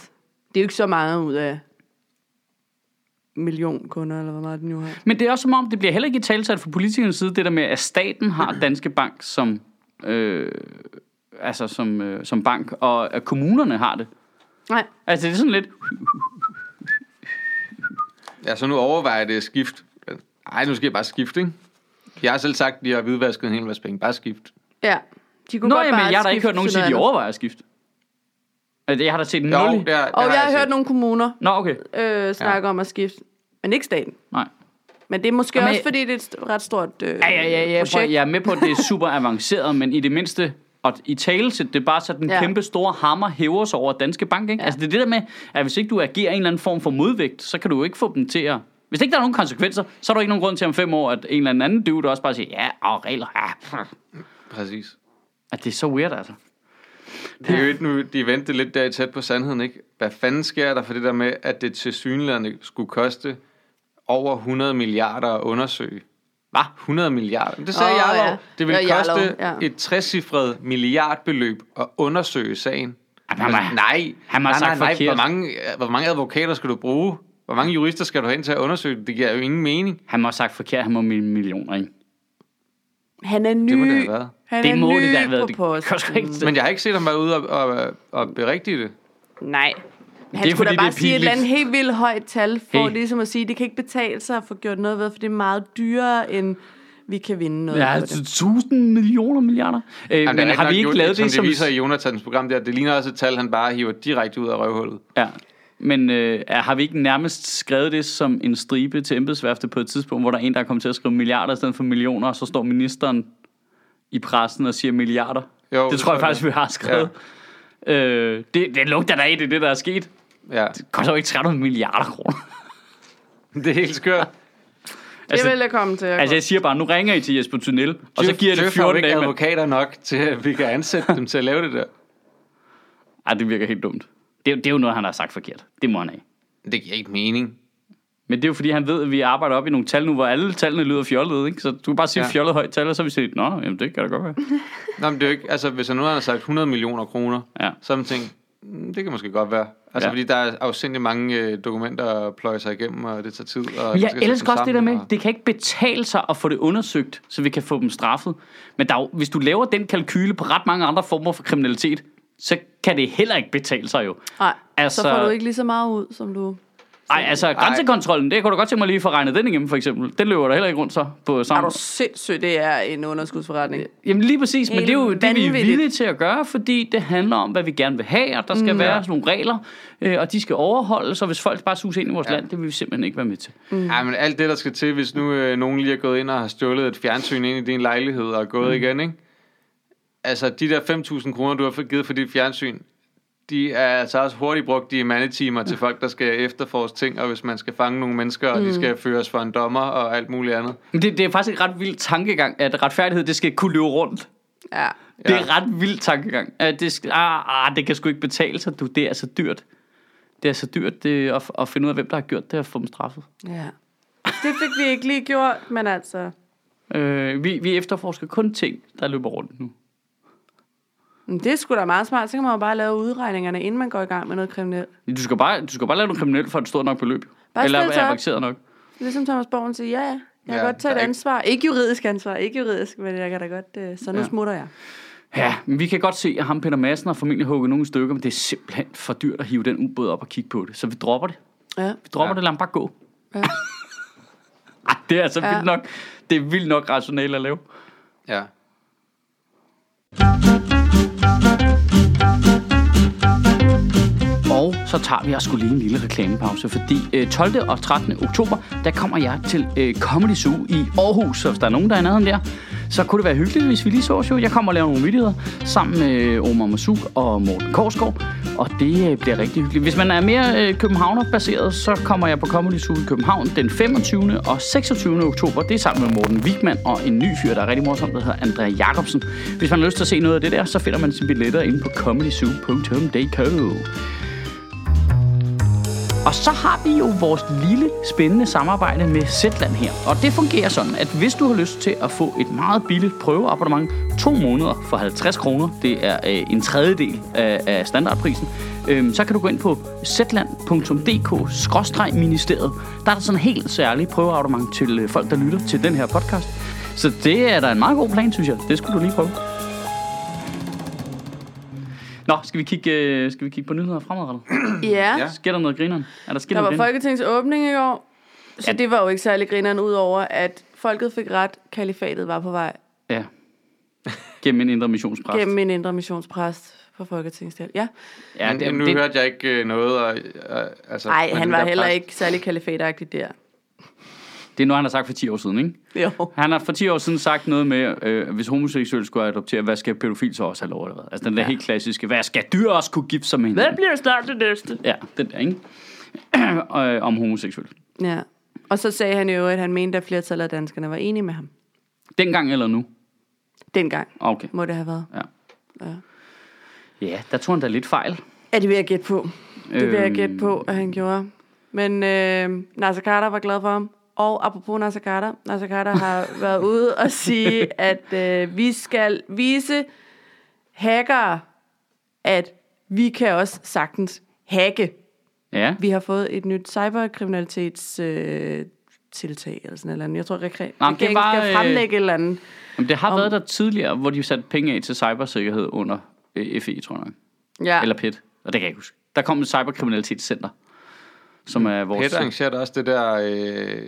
Det er jo ikke så meget ud af million kunder, eller hvor meget den jo har. Men det er også som om, det bliver heller ikke i talsat fra politikernes side, det der med, at staten har Danske Bank som, øh, altså som, øh, som bank, og at kommunerne har det. Nej, Altså det er sådan lidt, Ja, så nu overvejer jeg det at skift. Ej, nu skal jeg bare skifte, ikke? Jeg har selv sagt, at de har hvidvasket en hel masse penge. Bare skift. ja. De kunne Nå, godt jamen, bare jeg har da ikke hørt nogen sige, at de overvejer at skifte. Altså, jeg har da set nul. Jo, det, har- det Og jeg har set. hørt nogle kommuner Nå, okay. øh, snakke ja. om at skifte, men ikke staten. Nej. Men det er måske Jamen, også, fordi det er et ret stort øh, Ja, ja, ja, ja, prøv, projekt. jeg er med på, at det er super avanceret, men i det mindste, og i tale det er bare så den ja. Kæmpe store hammer hæver sig over Danske Bank. Ikke? Ja. Altså det er det der med, at hvis ikke du agerer en eller anden form for modvægt, så kan du jo ikke få dem til at... Hvis ikke der er nogen konsekvenser, så er der ikke nogen grund til om fem år, at en eller anden dude også bare siger, ja, og regler, ja. pff." Præcis. At det er så weird, altså. Det er jo ikke nu, de ventede lidt der i tæt på sandheden, ikke? Hvad fanden sker der for det der med, at det til synligheden skulle koste over 100 milliarder at undersøge? Hvad? 100 milliarder? Det sagde oh, Jarlov. ja. Det vil Ja, koste Jarlov, ja. et trecifret milliardbeløb at undersøge sagen. Jamen, han har- nej, han har nej, sagt nej, nej. forkert. Hvor mange, hvor mange advokater skal du bruge? Hvor mange jurister skal du hen til at undersøge det? Det giver jo ingen mening. Han må have sagt forkert, han må millioner, ikke? Han er ny. Det må det have været. Han Det er må ny det da have været. på Det Men jeg har ikke set ham være ude og, og, og berigtige det. Nej. Han Det er skulle fordi, da bare det sige et eller andet helt vildt højt tal, for Hey. ligesom at sige, det kan ikke betale sig at få gjort noget ved, for det er meget dyrere, end vi kan vinde noget Ja, det. tusind millioner milliarder. Øh, Jamen, men det har vi ikke lavet som det som... de viser i Jonathans program der, det ligner også et tal, han bare hiver direkte ud af røvhullet. Ja. Men øh, har vi ikke nærmest skrevet det som en stribe til embedsværftet på et tidspunkt, hvor der er en, der er kommet til at skrive milliarder i stedet for millioner, og så står ministeren i pressen og siger milliarder? Jo, det, det tror jeg jeg faktisk, vi har skrevet. Ja. Øh, det, det lugter da af, det det, der er sket. Ja, Det koster jo ikke 300 milliarder kroner. det er helt skørt. Det Altså, vil jeg komme til. at altså jeg siger bare, nu ringer I til Jesper Tunnel, og så giver jeg det Djøf har jo 14 ikke dage advokater nok til, at vi kan ansætte dem til at lave det der. Ej, det virker helt dumt. Det, er- det er jo noget, han har sagt forkert. Det må han have. Det giver ikke mening. Men det er jo fordi, han ved, at vi arbejder op i nogle tal nu, hvor alle tallene lyder fjollede, ikke? Så du kan bare sige Ja. fjollet højt tal, og så vi set, nå, jamen det kan da godt være. Nå, men det er jo ikke, altså hvis han nu har sagt 100 millioner kroner, Ja. så har man tænkt, "Mm, det kan måske godt være. Altså Ja. fordi der er afsindelig mange øh, dokumenter at pløje sig igennem, og det tager tid. Og Men jeg elsker også det der med, og- det kan ikke betale sig at få det undersøgt, så vi kan få dem straffet. Men der er jo, hvis du laver den kalkyle på ret mange andre former for kriminalitet, så kan det heller ikke betale sig jo. Nej, Altså- så får du ikke lige så meget ud, som du... Ej, altså grænsekontrollen, det kunne du godt tænke mig lige at få regnet den igennem, for eksempel. Den løber der heller ikke rundt så på Er sammen. du sindssyg, det er en underskudsforretning. Jamen lige præcis, men det er jo det, vi er villige til at gøre, fordi det handler om, hvad vi gerne vil have, og der skal mm, være sådan nogle regler, øh, og de skal overholdes, og hvis folk bare suger ind i vores Ja. ja. land, det vil vi simpelthen ikke være med til. Mm. Ja, men alt det, der skal til, hvis nu øh, nogen lige er gået ind og har stjålet et fjernsyn ind i din lejlighed og er gået mm. igen, ikke? Altså, de der 5.000 kroner, du har fået givet for dit fjernsyn, de er altså også hurtigt brugt i mandetimer til folk, der skal efterforske ting, og hvis man skal fange nogle mennesker, og de skal føres for en dommer og alt muligt andet. Men det, det er faktisk en ret vild tankegang, at retfærdighed, det skal kunne løbe rundt. Ja. Det Ja. er ret vild tankegang. At det, skal, ah, ah, det kan sgu ikke betale sig, du. Det er så dyrt. det er så dyrt det, at, at finde ud af, hvem der har gjort det, og få dem straffet. Ja. Det fik vi ikke lige gjort, men altså... Øh, vi, vi efterforsker kun ting, der løber rundt nu. Men Det er sgu da meget smart. Så kan man jo bare lave udregningerne, inden man går i gang med noget kriminelt. Du skal bare, du skal bare lave noget kriminelt for et stort nok beløb. Bare Eller er avanceret nok. Ligesom Thomas Borgen siger, ja, ja, jeg kan Ja, godt tage et er ikke- ansvar. Ikke juridisk ansvar, ikke juridisk, men jeg kan da godt... øh, Så nu Ja. smutter jeg. Ja, men vi kan godt se, at ham Peter Madsen har formentlig hugget nogle stykker, men det er simpelthen for dyrt at hive den ubåd op og kigge på det. Så vi dropper det. Ja. Vi dropper Ja. det, lad ham bare gå. Ja. Ej, det er altså ja. vildt nok. Det er vildt nok rationelt at lave. Ja. Så tager vi også lige en lille reklamepause, fordi øh, 12. og 13. oktober, der kommer jeg til øh, Comedy Zoo i Aarhus. Så hvis der er nogen, der er nærheden der, så kunne det være hyggeligt, hvis vi lige så jo. Jeg kommer og laver nogle videoer sammen med øh, Omar Masuk og Morten Korsgaard, og det øh, bliver rigtig hyggeligt. Hvis man er mere øh, københavner-baseret, så kommer jeg på Comedy Zoo i København den 25. og 26. oktober. Det er sammen med Morten Wigman og en ny fyr, der er rigtig morsom, der hedder Andrea Jacobsen. Hvis man har lyst til at se noget af det der, så finder man sine billetter inde på comedyzoo.dk. Og så har vi jo vores lille spændende samarbejde med Zetland her. Og det fungerer sådan, at hvis du har lyst til at få et meget billigt prøveabonnement, to måneder for 50 kroner, det er øh, en tredjedel af, af standardprisen, øh, så kan du gå ind på zetland.dk-ministeriet. Der er der sådan en helt særlig prøveabonnement til øh, folk, der lytter til den her podcast. Så det er da en meget god plan, synes jeg. Det skulle du lige prøve. Nå, skal vi kigge, øh, skal vi kigge på nyheder fremadrettet? Ja, Ja. Sker der noget grineren? Er der sket der noget var grineren? Folketingets åbning i går. Så Ja. det var jo ikke særlig grineren, udover at folket fik ret, kalifatet var på vej Ja. Gennem en indre missionspræst. gennem en indre missionspræst for Folketingets del. Ja. Ja, det, det, nu det, hørte jeg ikke øh, noget. Og, øh, altså, Nej, men han var heller præst- ikke særlig kalifatagtig der. Det er noget, han har sagt for 10 år siden, ikke? Jo. Han har for 10 år siden sagt noget med, øh, hvis homoseksuelle skulle adoptere, hvad skal pædofil så også have lov gøre? Altså den der Ja. ja. helt klassiske, hvad skal dyr også kunne gifte sig med Hvad hinanden? bliver snart det næste? Ja, den der, ikke? øh, om homoseksuelle. Ja. Og så sagde han jo, at han mente, at flertallet af danskerne var enige med ham. Dengang eller nu? Dengang Okay. må det have været. Ja. Ja. Ja, der tog han da lidt fejl. Er det vil jeg gætte på. Det vil jeg Øhm. gætte på, at han gjorde. Men øh, Nasser Carter var glad for ham. Og apropos Nasser Carter, Nasser Carter har været ude og sige, at øh, vi skal vise hackere, at vi kan også sagtens hacke. Ja. Vi har fået et nyt cyberkriminalitets øh, tiltag eller sådan et eller andet. Jeg tror, rekre- Nå, regeringen var, skal øh, fremlægge et eller andet. Jamen, det har Om- været der tidligere, hvor de satte penge af til cybersikkerhed under øh, FE, tror jeg. Ja. Eller PET. Og det kan jeg ikke huske. Der kom et cyberkriminalitetscenter, som er vores... Pet arrangerede også det der øh,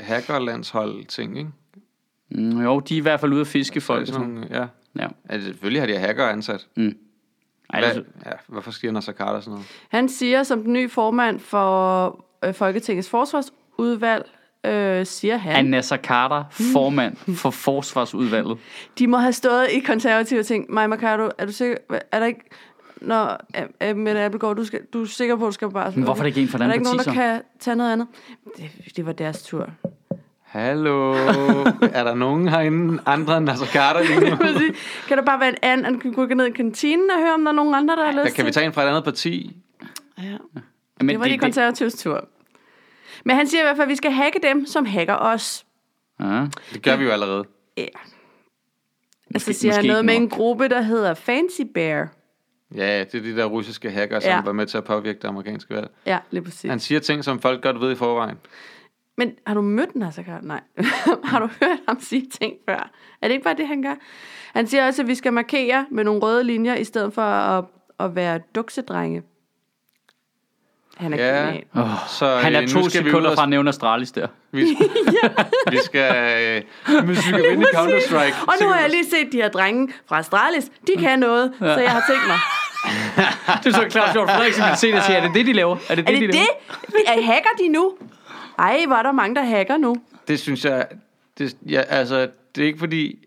hackerlandshold ting, ikke? Mm, jo, de er i hvert fald ude at fiske folk. er det sådan nogle, ja. Ja. Altså, selvfølgelig har de hacker ansat. Ej, Hvad, altså, ja, hvorfor siger Nasser Carter sådan noget? Han siger, som den nye formand for øh, Folketingets forsvarsudvalg, øh, siger er han, Nasser Carter formand for forsvarsudvalget. de må have stået i konservative ting. Maja Mercado, er du sikker, er der ikke, når øh, Mette Appelgaard, du, skal, du er sikker på, at du skal bare... Men hvorfor er det ikke en fra et Er der ikke nogen, der kan tage noget andet? Det, det var deres tur. Hallo? er der nogen herinde andre end Nasser Carter lige nu? Kan der bare være en anden, kan gå ned i kantinen og høre, om der er nogen andre, der har Der lyst kan vi tage en fra et andet parti? Ja. Men Det var de konservatives tur. Men han siger i hvert fald, at vi skal hacke dem, som hacker os. Ja. Det gør vi jo allerede. Ja. Måske- Og så siger han noget med en gruppe, der hedder Fancy Bear. Ja, det er de der russiske hacker, som Ja. ja. var med til at påvirke det amerikanske valg. Ja, lige præcis. Han siger ting, som folk godt ved i forvejen. Men har du mødt Nasser Carter? Nej. har du hørt ham sige ting før? Er det ikke bare det, han gør? Han siger også, at vi skal markere med nogle røde linjer, i stedet for at, at være duksedrenge. Han er Ja. genial. Oh, Så, han er øh, to nu skal vi ud sekunder fra at nævne Astralis der. Vi, vi skal... Øh, hvis vi kan vinde Counter-Strike... Og nu har jeg lige set de her drenge fra Astralis. De kan noget, ja. så jeg har tænkt mig. Det er så klart, George Frederiksen vil se det og sige, er det det, de laver? Er det Er det, det de laver? det? Er hacker de nu? Ej, hvor er der mange, der hacker nu. Det synes jeg... Det, ja, altså, det er ikke fordi...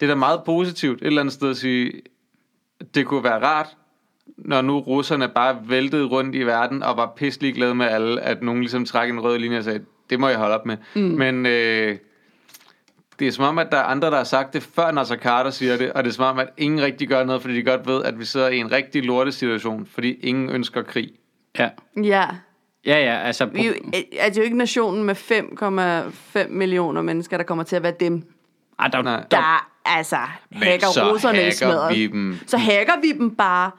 Det er da meget positivt et eller andet sted at sige, det kunne være rart, når nu russerne bare væltede rundt i verden og var pisselig glade med alle, at nogen ligesom trak en rød linje og sagde, det må jeg holde op med. Mm. Men øh, det er som om, at der er andre, der har sagt det, før Nasser Carter siger det, og det er som om, at ingen rigtig gør noget, fordi de godt ved, at vi sidder i en rigtig lortesituation, fordi ingen ønsker krig. Ja. Ja. Ja, ja, altså... Vi er jo, er det jo ikke nationen med 5,5 millioner mennesker, der kommer til at være dem, Ej, der, Nej. der, der altså hacker så russerne i hacker smadret. vi dem. Så hacker vi dem bare.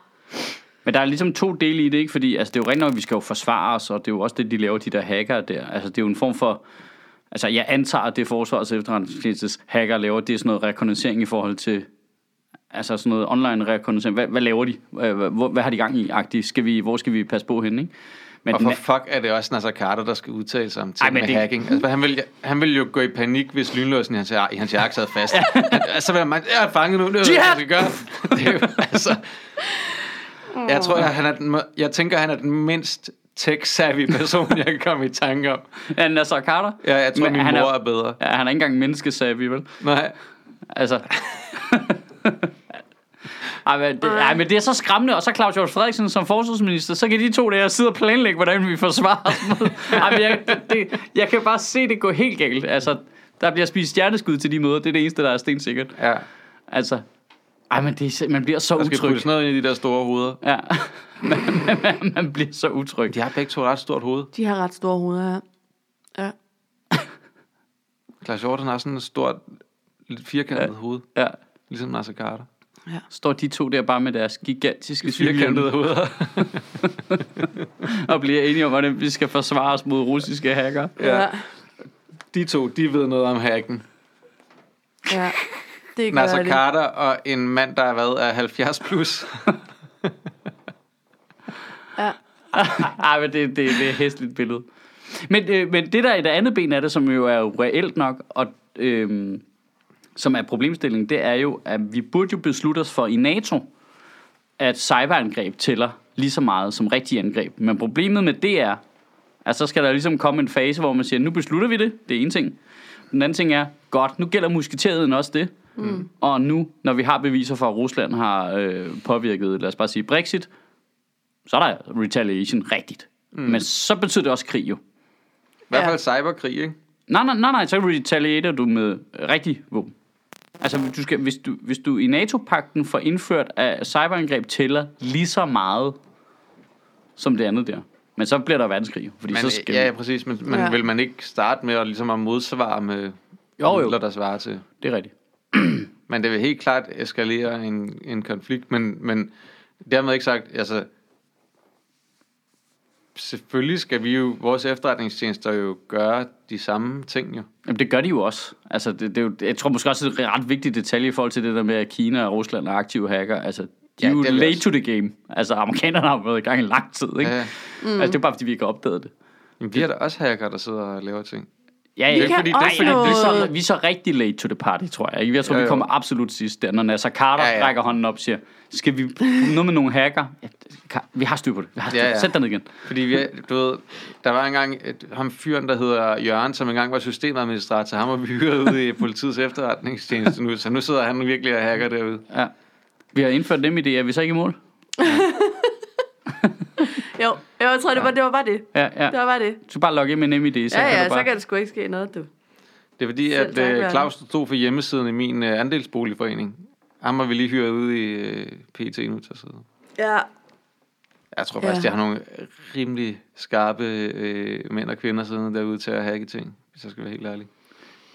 Men der er ligesom to dele i det, ikke? Fordi altså, det er jo rent nok, at vi skal jo forsvare os, og det er jo også det, de laver, de der hacker der. Altså, det er jo en form for... Altså, jeg antager, at det forsvarets efterretningstjenestes hacker laver, det er sådan noget rekognoscering i forhold til... Altså sådan noget online rekognoscering. Hvad, hvad laver de? Hvad, hvad, har de gang i? Agtigt? Skal vi, hvor skal vi passe på henne, ikke? Men Og for fuck er det også Nasser Carter, der skal udtale sig om ting Ej, med det- hacking. Altså, han, vil, han vil jo gå i panik, hvis lynlåsen i hans, i hans jakke sad fast. altså, vil man, jeg er fanget nu, det er hvad jeg skal gøre. Det er jo, altså, jeg tror, at han er den, jeg tænker, han er den mindst tech-savvy person, jeg kan komme i tanke om. Ja, Nasser Carter? Ja, jeg tror, Men min han mor er- er bedre. Ja, han er ikke engang menneskesavvy, vel? Nej, Altså... Ej men, det, ej, men det er så skræmmende, og så Claus Hjort Frederiksen som forsvarsminister, så kan de to der sidde og planlægge, hvordan vi forsvarer os mod. Ej, men jeg, det, jeg kan bare se det gå helt galt. Altså, der bliver spist stjerneskud til de møder, det er det eneste, der er stensikkert. ja. Altså, ej, men det, er man bliver så Der skal utryg. noget ind i de der store hoveder. Ja, man, man, man bliver så utryg. De har begge to et ret stort hoved. De har ret store hoveder, ja. Ja. Klaus Hjort, han har sådan et stort, lidt firkantet Ja. hoved. Ja. Ligesom Nasser Carter. Står de to der bare med deres gigantiske Firkantede hoveder. og bliver enige om, hvordan vi skal forsvare os mod russiske hacker. Ja. ja. De to, de ved noget om hacken. ja. Det gør Nasser. Carter og en mand, der er været af 70 plus. Ja. Ej, men det, det, det er et hæsligt billede. Men, øh, men det der er det andet ben af det, som jo er reelt nok, og øh, som er problemstillingen, det er jo, at vi burde jo beslutte os for i NATO, at cyberangreb tæller lige så meget som rigtige angreb. Men problemet med det er, at så skal der ligesom komme en fase, hvor man siger, nu beslutter vi det, det er en ting. Den anden ting er, godt, nu gælder musketereden også det. Mm. Og nu, når vi har beviser for, at Rusland har øh, påvirket, lad os bare sige, Brexit, så er der retaliation rigtigt. Mm. Men så betyder det også krig jo. I hvert Ja. fald cyberkrig, ikke? Nej, nej, nej, nej så retaliater du med rigtig våben. Altså, du skal, hvis, du, hvis du i NATO-pakten får indført, at cyberangreb tæller lige så meget som det andet der. Men så bliver der verdenskrig, fordi Men, så skal ja, ja, præcis. Men, men Ja. ja. vil man ikke starte med at, ligesom at modsvare med Jo, jo. midler, der svarer til? det er rigtigt. Men det vil helt klart eskalere en, en konflikt, men, men dermed ikke sagt, altså, selvfølgelig skal vi jo, vores efterretningstjenester jo gøre de samme ting jo. Jamen, det gør de jo også. Altså, det, det er jo, jeg tror måske også, det er en ret vigtig detalje i forhold til det der med, at Kina og Rusland er aktive hacker. Altså, de Ja, er jo late også. to the game. Altså, amerikanerne har været i gang i lang tid, ikke? Ja. Mm. Altså, det er bare, fordi vi ikke har opdaget det. Jamen, vi har da også hacker, der sidder og laver ting. Ja, Vi ja. kan fordi- det er fordi- Nej, vi, er noget... så, vi er så rigtig late to the party, tror jeg. Jeg tror, Jo, vi kommer absolut sidst der, når Nasser Carter ja, Ja, ja. ja. rækker hånden op og siger, skal vi noget med nogle hacker? Ja, vi har styr på det. Vi har styr. Ja, Ja, ja. ja. Sæt dig ned igen. Fordi vi, du ved, der var engang et, ham fyren, der hedder Jørgen, som engang var systemadministrator. Han var vi hyret ude i politiets efterretningstjeneste nu, så nu sidder han virkelig og hacker derude. Ja. Vi har indført dem i det. Er vi så ikke i mål? Jo, jo, jeg tror, det var, det var bare det. Ja, ja. Det var bare det. Du skal bare logge ind med NemID, så Ja, kan ja, du så bare... kan det sgu ikke ske noget, du. Det er fordi, Selv at tak, øh, Verden. Claus stod for hjemmesiden i min øh, andelsboligforening. Ham har vi lige hyret ude i øh, PT nu til at sidde. Ja, Jeg tror Ja. faktisk, jeg har nogle rimelig skarpe øh, mænd og kvinder siddende derude til at hacke ting, hvis jeg skal være helt ærlig.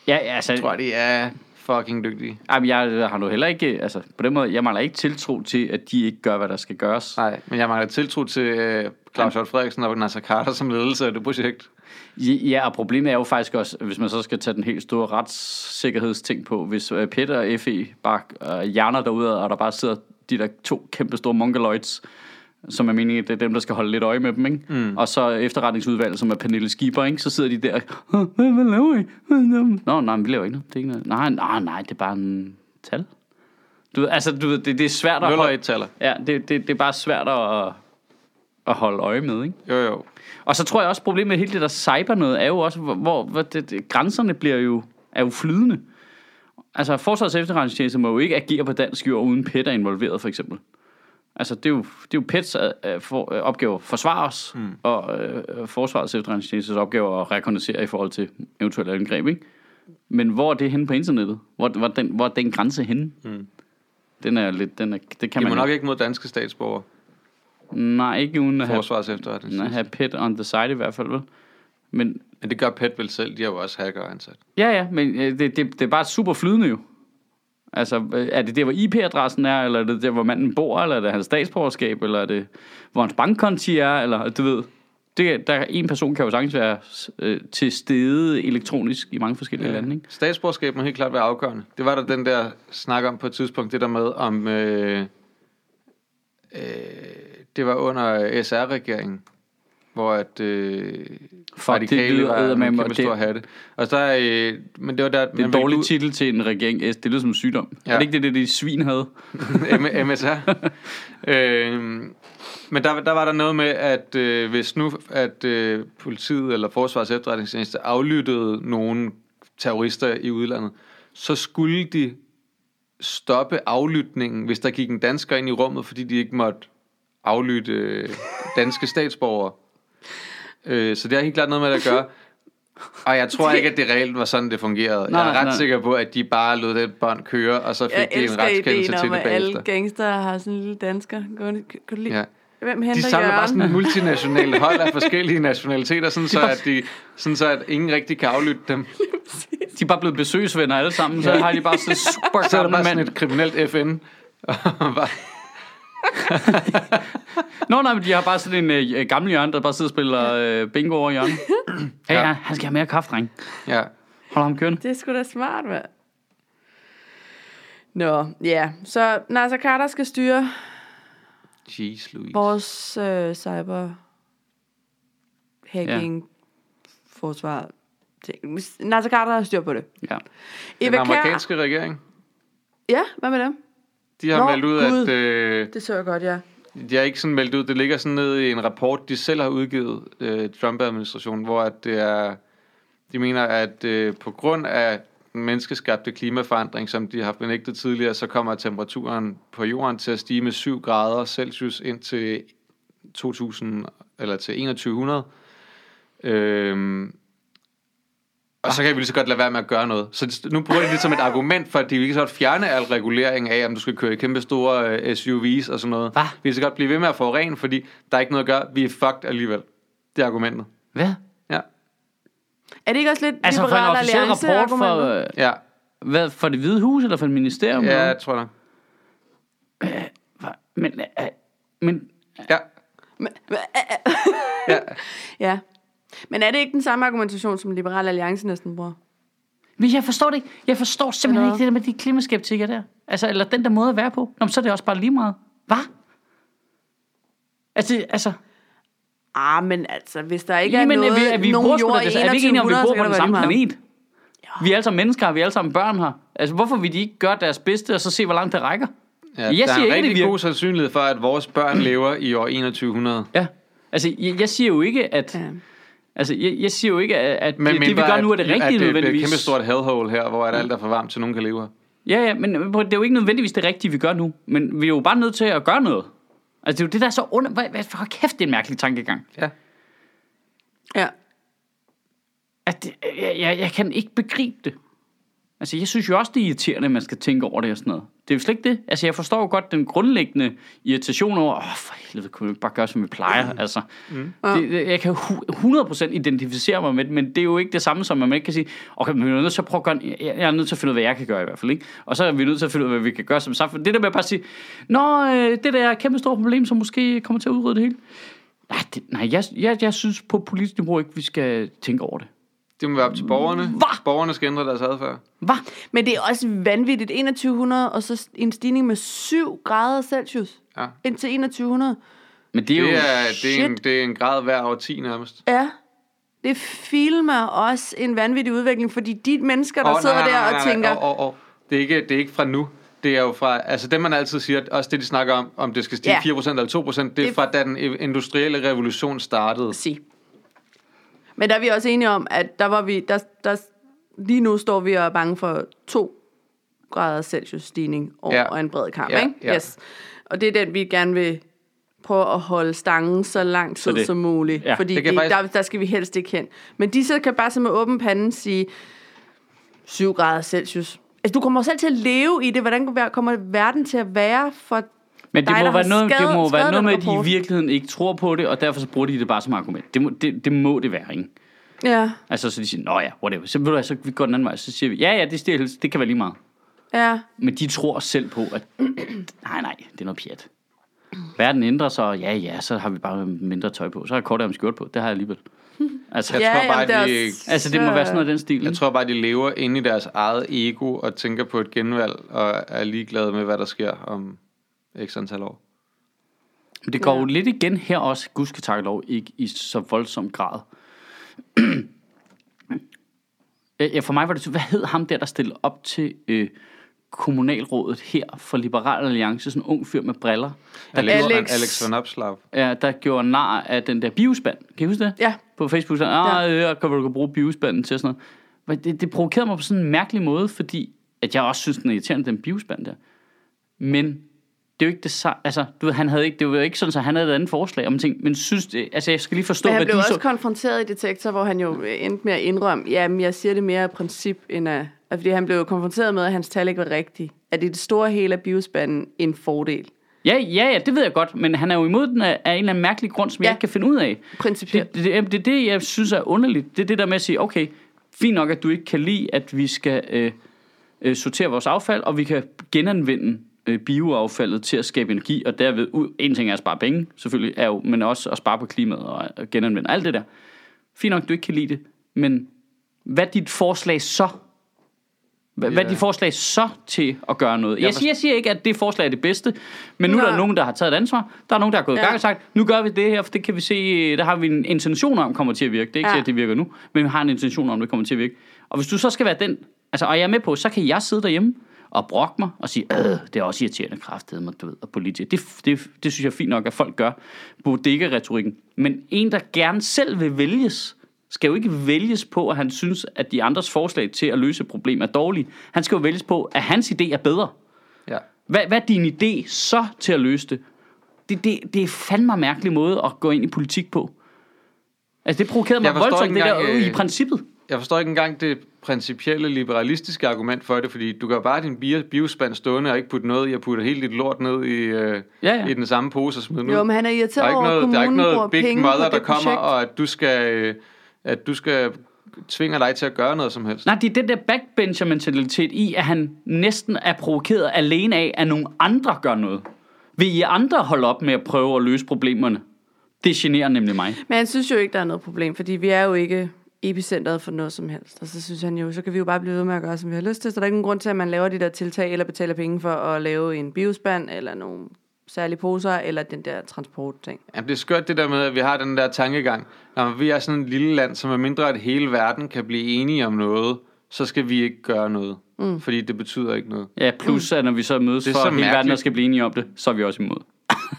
Ja, ja, altså... Jeg tror, de er fucking dygtige. Ej, men jeg har nu heller ikke... Altså, på den måde, jeg mangler ikke tiltro til, at de ikke gør, hvad der skal gøres. Nej, men jeg mangler tiltro til øh, Claus Hjort Frederiksen og Nasser Carter som ledelse af det projekt. Ja, og problemet er jo faktisk også, hvis man så skal tage den helt store retssikkerhedsting på, hvis øh, Peter og FE bare øh, hjerner derude, og der bare sidder de der to kæmpe store mongoloids, som er meningen, det er dem, der skal holde lidt øje med dem, ikke? Mm. Og så efterretningsudvalget, som er Pernille Skipper, ikke? Så sidder de der, "Åh, hvad, laver I? Nå, nej, men vi laver ikke noget. Det er ikke noget. Nej, nej, nej, det er bare en tal. Du ved, altså, du ved, det, det er svært at holde, taler. ja, det, det, det er bare svært at, at holde øje med, ikke? Jo, jo. Og så tror jeg også, problemet med hele det der cyber noget, er jo også, hvor, hvor, hvor det, det, grænserne bliver jo, er jo flydende. Altså, Forsvarets efterretningstjeneste må jo ikke agere på dansk jord, uden PET er involveret, for eksempel. Altså, det er jo, det er jo PETs øh, øh, for, øh, opgave at forsvare os, mm. og øh, Forsvarets efterretningstjenestes opgave at rekognosere i forhold til eventuelle angreb, ikke? Men hvor er det henne på internettet? Hvor, hvor, den, hvor er den grænse henne? Mm. Den er lidt, den er, det kan De man må nok ikke mod danske statsborgere. Nej, ikke uden at have, Forsvars efterretning. have pet on the side i hvert fald, vel? Men Men det gør PET vel selv. De har jo også hacker ansat. ja, ja, men det, det, det er bare super flydende jo. Altså, øh, er det der, hvor IP-adressen er, eller er det der, hvor manden bor, eller er det hans statsborgerskab, eller er det, hvor hans bankkonti er, eller du ved. Det, der er en person kan jo sagtens være øh, til stede elektronisk i mange forskellige ja. lande, ikke? Statsborgerskab må helt klart være afgørende. Det var der den der snak om på et tidspunkt, det der med om... Øh, øh, det var under SR-regeringen, hvor at øh, Fuck, det lyder var og kæmpe det- stor hatte. Og der, øh, men det var der... Det er en dårlig titel til en regering. Det lyder som en sygdom. Ja. Er det ikke det, det de svin havde? MSR. øh, men der, der var der noget med, at øh, hvis nu at øh, politiet eller Forsvars efterretningstjeneste aflyttede nogle terrorister i udlandet, så skulle de stoppe aflytningen, hvis der gik en dansker ind i rummet, fordi de ikke måtte aflytte øh, danske statsborgere. Øh, så det har helt klart noget med det at gøre. Og jeg tror ikke, at det reelt var sådan, det fungerede. Nej, jeg er ret nej. sikker på, at de bare lod det bånd køre, og så fik Jeg de en retskendelse til det bagefter. alle gangster har sådan en lille dansker. Kan, du lide? Ja. Hvem De henter samler bare sådan et multinationalt hold af forskellige nationaliteter, sådan så, at de, sådan så at ingen rigtig kan aflytte dem. De er bare blevet besøgsvenner alle sammen, så har de bare så super Så er der bare sådan et kriminelt FN. Nå, nej, men de har bare sådan en øh, gammel hjørne, der bare sidder og spiller øh, bingo over i hjørnet. Hey, ja. Ja. han skal have mere kaffe, dreng. ja. Hold ham kørende. Det er sgu da smart, hvad? Nå, ja. Så Nasser Carter skal styre Jeez, Louise. vores øh, cyber hacking forsvar. ting. Nasser Carter har styr på det. Ja. Den Eva Kjær, amerikanske regering, ja, hvad med dem? de har Nå, meldt ud, Gud. at øh, Det så jeg godt, ja de har ikke sådan meldt ud, det ligger sådan ned i en rapport, de selv har udgivet, øh, Trump-administrationen, hvor at det er, de mener, at øh, på grund af den menneskeskabte klimaforandring, som de har benægtet tidligere, så kommer temperaturen på jorden til at stige med 7 grader Celsius ind til 2000 eller til 2100. Øhm, og så kan vi lige så godt lade være med at gøre noget. Så nu bruger de det som et argument for, at de ikke så godt fjerne al regulering af, om du skal køre i kæmpe store øh, SUV's og sådan noget. Hva? Vi kan så godt blive ved med at forurene, fordi der er ikke noget at gøre. Vi er fucked alligevel. Det er argumentet. Hvad? Ja. Er det ikke også lidt Altså for en officiel rapport for, øh, Ja, hvad, for det hvide hus, eller for et ministerium? ja jeg tror hvad? Men, øh, men Ja. ja. Ja. Men er det ikke den samme argumentation, som Liberal Alliance næsten bruger? Men jeg forstår det ikke. Jeg forstår simpelthen Eller ikke det der med de klimaskeptikere der. Altså, eller den der måde at være på. Nå, men så er det også bare lige meget. Hvad? Altså, altså Ah, men altså, hvis der ikke jamen, er noget, er vi, er vi, nogen jord altså, er vi ikke enige om, vi 2100, bor på den samme planet? Vi er alle sammen mennesker, vi er alle sammen børn her. Altså, hvorfor vil de ikke gøre deres bedste, og så se, hvor langt det rækker? ja Jeg der siger er en ikke, rigtig god sandsynlighed for, at vores børn lever i år 2100. Ja. Altså, jeg, jeg siger jo ikke, at... Ja. Altså, jeg, jeg siger jo ikke, at, Men det, det, vi gør nu, er det rigtige at det, det er et nødvendigvis. kæmpe stort hellhole her, hvor at alt er for varmt, til nogen kan leve her. Ja, ja, men det er jo ikke nødvendigvis det rigtige, vi gør nu. Men vi er jo bare nødt til at gøre noget. Altså, det er jo det, der er så under... Hvad, hvad, for kæft, det er en mærkelig tankegang. Ja. Ja. At det, jeg, jeg, jeg kan ikke begribe det. Altså, jeg synes jo også, det er irriterende, at man skal tænke over det og sådan noget. Det er jo slet ikke det. Altså, jeg forstår jo godt den grundlæggende irritation over, åh, for helvede, kunne vi ikke bare gøre, som vi plejer? Altså, mm. det, det- jeg kan hu- 100% identificere mig med det, men det er jo ikke det samme som, at man ikke kan sige, okay, men vi er nødt til at prøve at gøre, jeg, jeg er nødt til at finde ud af, hvad jeg kan gøre i hvert fald, ikke? Og så er vi nødt til at finde ud af, hvad vi kan gøre som samfund. Det der med at bare sige, nå, øh, det der er et kæmpe stort problem, som måske kommer til at udrydde det hele. Nej, det, nej jeg, jeg, jeg synes på politisk niveau ikke, vi skal tænke over det. Det må være op til borgerne. Hva? Borgerne skal ændre deres adfærd. Hvad? Men det er også vanvittigt. 2100, og så en stigning med 7 grader Celsius. Ja. Indtil 2100. Men det er jo... Det er, det, er en, Shit. det er en grad hver over 10 nærmest. Ja. Det filmer også en vanvittig udvikling, fordi de mennesker, der oh, sidder nej, nej, der nej, og nej, tænker, Åh, åh, åh. Det, er ikke, det er ikke fra nu. Det er jo fra, altså det man altid siger, også det de snakker om, om det skal stige Ja. 4% eller 2%, det er Det- fra da den industrielle revolution startede. sige. Men der er vi også enige om, at der var vi, der, der, lige nu står vi og er bange for 2 grader Celsius stigning over Ja. en bred kamp, Ja, ikke? ja. Yes. Og det er den, vi gerne vil prøve at holde stangen så lang tid det- som muligt. Ja, fordi det det, faktisk- der, der skal vi helst ikke hen. Men de så kan bare så med åben pande sige, 7 grader Celsius. Altså, du kommer selv til at leve i det. Hvordan kommer verden til at være for Men det dig, må, være noget, det skrevet- må være noget med, at de i virkeligheden ikke tror på det, og derfor så bruger de det bare som argument. Det må det, det, må det være, ikke? Ja, Altså, så de siger, nå ja, whatever. Så, ved du så vi går den anden vej. Så siger vi, ja, ja, det, det, det kan være lige meget. ja. Men de tror selv på, at nej, nej, det er noget pjat. Verden ændrer sig, og ja, ja, så har vi bare mindre tøj på. Så har jeg kortere skjort på. Det har jeg alligevel. Altså, Jeg ja, tror bare, jamen, det er de- også- altså det må være sådan noget den stil. Jeg tror bare, de lever inde i deres eget ego og tænker på et genvalg og er ligeglade med, hvad der sker om x antal år. Men det går Ja. jo lidt igen her også, gud skal takke lov, ikke i så voldsom grad. ja, for mig var det, hvad hed ham der, der stillede op til øh, kommunalrådet her for Liberal Alliance, sådan en ung fyr med briller, der, Alex, Alex- Alex, Alex van Opslav. ja, der gjorde nar af den der biospand. Kan I huske det? Ja. På Facebook, så, ah, ja. kan du bruge biospanden til sådan noget. Men det, det provokerede mig på sådan en mærkelig måde, fordi at jeg også synes, den er irriterende, den biospand der. Men det er jo ikke det samme. Altså, du ved, han havde ikke, det var jo ikke sådan, at han havde et andet forslag om ting. Men synes det, altså, jeg skal lige forstå, Men han hvad blev du også så... konfronteret i detektor, hvor han jo endte med at indrømme, jamen jeg siger det mere af princip, end af... Altså, fordi han blev jo konfronteret med, at hans tal ikke var rigtigt. At i det store hele af biospanden en fordel. Ja, ja, ja, det ved jeg godt, men han er jo imod den af, af en eller anden mærkelig grund, som ja. Jeg ikke kan finde ud af. Principielt. Det, det, det, det er det, jeg synes er underligt. Det er det der med at sige, okay, fint nok, at du ikke kan lide, at vi skal øh, øh, sortere vores affald, og vi kan genanvende bioaffaldet til at skabe energi, og derved, en ting er at spare penge, selvfølgelig, er jo, men også at spare på klimaet og genanvende alt det der. Fint nok, du ikke kan lide det, men hvad er dit forslag så? Hvad, er dit forslag så til at gøre noget? Jeg, siger, jeg siger ikke, at det forslag er det bedste, men nu er der Nej. nogen, der har taget et ansvar. Der er nogen, der har gået i Ja. gang og sagt, nu gør vi det her, for det kan vi se, der har vi en intention om, kommer til at virke. Det er ikke Ja. ja. at det virker nu, men vi har en intention om, det kommer til at virke. Og hvis du så skal være den, altså, og jeg er med på, så kan jeg sidde derhjemme og brokke mig og sige, øh, det er også irriterende kraftedeme, mig, du ved, og politik. Det, det, det synes jeg er fint nok, at folk gør. Bodega-retorikken. Men en, der gerne selv vil vælges, skal jo ikke vælges på, at han synes, at de andres forslag til at løse et problem er dårlige. Han skal jo vælges på, at hans idé er bedre. Ja. Hvad, hvad er din idé så til at løse det? Det, det, det er fandme mærkelig måde at gå ind i politik på. Altså, det provokerede mig voldsomt, det der øh, i øh, princippet. Jeg forstår ikke engang det principielle liberalistiske argument for det, fordi du jo bare din bio- biospand stående og ikke putte noget i, og putte hele dit lort ned i, øh, Ja, ja. i den samme pose og smide den ud. Jo, men han er der er irriteret ikke over, at noget, der er ikke noget big mother, der kommer, projekt. og at du skal, øh, at du skal tvinge dig til at gøre noget som helst. Nej, det er den der backbencher-mentalitet i, at han næsten er provokeret alene af, at nogle andre gør noget. Vil I andre holde op med at prøve at løse problemerne? Det generer nemlig mig. Men han synes jo ikke, der er noget problem, fordi vi er jo ikke epicentret for noget som helst. Og så synes han jo, så kan vi jo bare blive ved med at gøre, som vi har lyst til. Så der er ikke nogen grund til, at man laver de der tiltag, eller betaler penge for at lave en biospand, eller nogle særlige poser, eller den der transportting. Jamen, det er skørt det der med, at vi har den der tankegang. Når vi er sådan et lille land, som er mindre, at hele verden kan blive enige om noget, så skal vi ikke gøre noget. Mm. Fordi det betyder ikke noget. Ja, plus at når vi så mødes Det er for så hele verden, skal blive enige om det, så er vi også imod.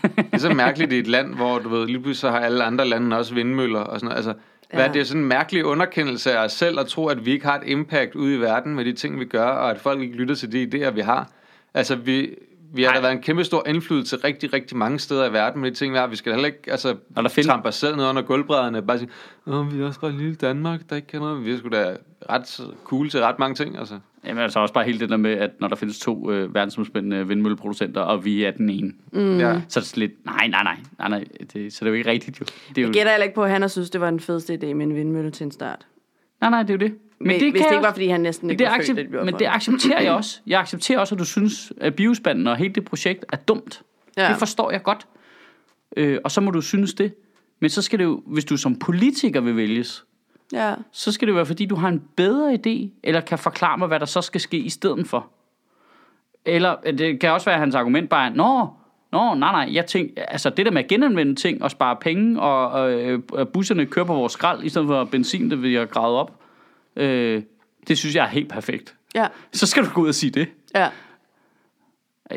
Det er så mærkeligt i et land, hvor du ved, lige pludselig så har alle andre lande også vindmøller og sådan noget. Altså, hvad, Ja. det er sådan en mærkelig underkendelse af os selv at tro, at vi ikke har et impact ude i verden med de ting, vi gør, og at folk ikke lytter til de idéer, vi har. Altså, vi, vi har da været en kæmpe stor indflydelse rigtig, rigtig mange steder i verden med de ting, vi har. Vi skal heller ikke altså, Og der find- trampe os selv ned under gulvbrædderne og bare sige, Åh, vi er også bare et lille Danmark, der ikke kan noget. Vi er sgu da ret cool til ret mange ting, altså. Jamen altså også bare hele det der med, at når der findes to øh, verdensomspændende vindmølleproducenter, og vi er den ene, Mm. Ja. så er det sådan lidt, nej, nej, nej, nej, nej det, så det er jo ikke rigtigt jo. Det er jo Jeg gætter heller ikke på, at han har synes, det var den fedeste idé med en vindmølle til en start. nej, nej, det er jo det. Men, Men det hvis kan det ikke var, fordi han næsten ikke det, var født, det men det accepterer jeg også. Jeg accepterer også, at du synes, at biospanden og hele det projekt er dumt. Ja. Det forstår jeg godt. Øh, og så må du synes det. Men så skal det jo, hvis du som politiker vil vælges, Ja. så skal det være, fordi du har en bedre idé, eller kan forklare mig, hvad der så skal ske i stedet for. Eller øh, det kan også være, at hans argument bare er, Nå, Nå, nej, nej, jeg tænker, altså det der med at genanvende ting og spare penge, og, øh, busserne kører på vores skrald, i stedet for benzin, det vi har gravet op, øh, det synes jeg er helt perfekt. Ja. Så skal du gå ud og sige det. Ja.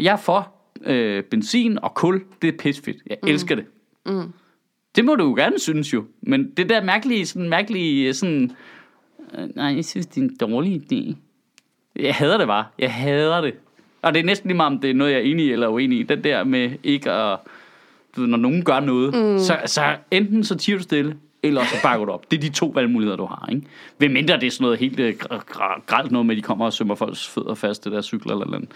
Jeg er for øh, benzin og kul, det er pisfedt. Jeg mm. elsker det. Mm. Det må du jo gerne synes jo. Men det der mærkelige, sådan mærkelige, sådan... Øh, nej, jeg synes, det er en dårlig idé. Jeg hader det bare. Jeg hader det. Og det er næsten lige meget, om det er noget, jeg er enig i eller uenig i. Den der med ikke at... Du ved, når nogen gør noget, mm. så, så enten så tiger du stille, eller så bakker du op. Det er de to valgmuligheder, du har. Ikke? Hvem mindre det er sådan noget helt øh, gr- gr- gralt noget med, at de kommer og sømmer folks fødder fast til deres cykler eller noget.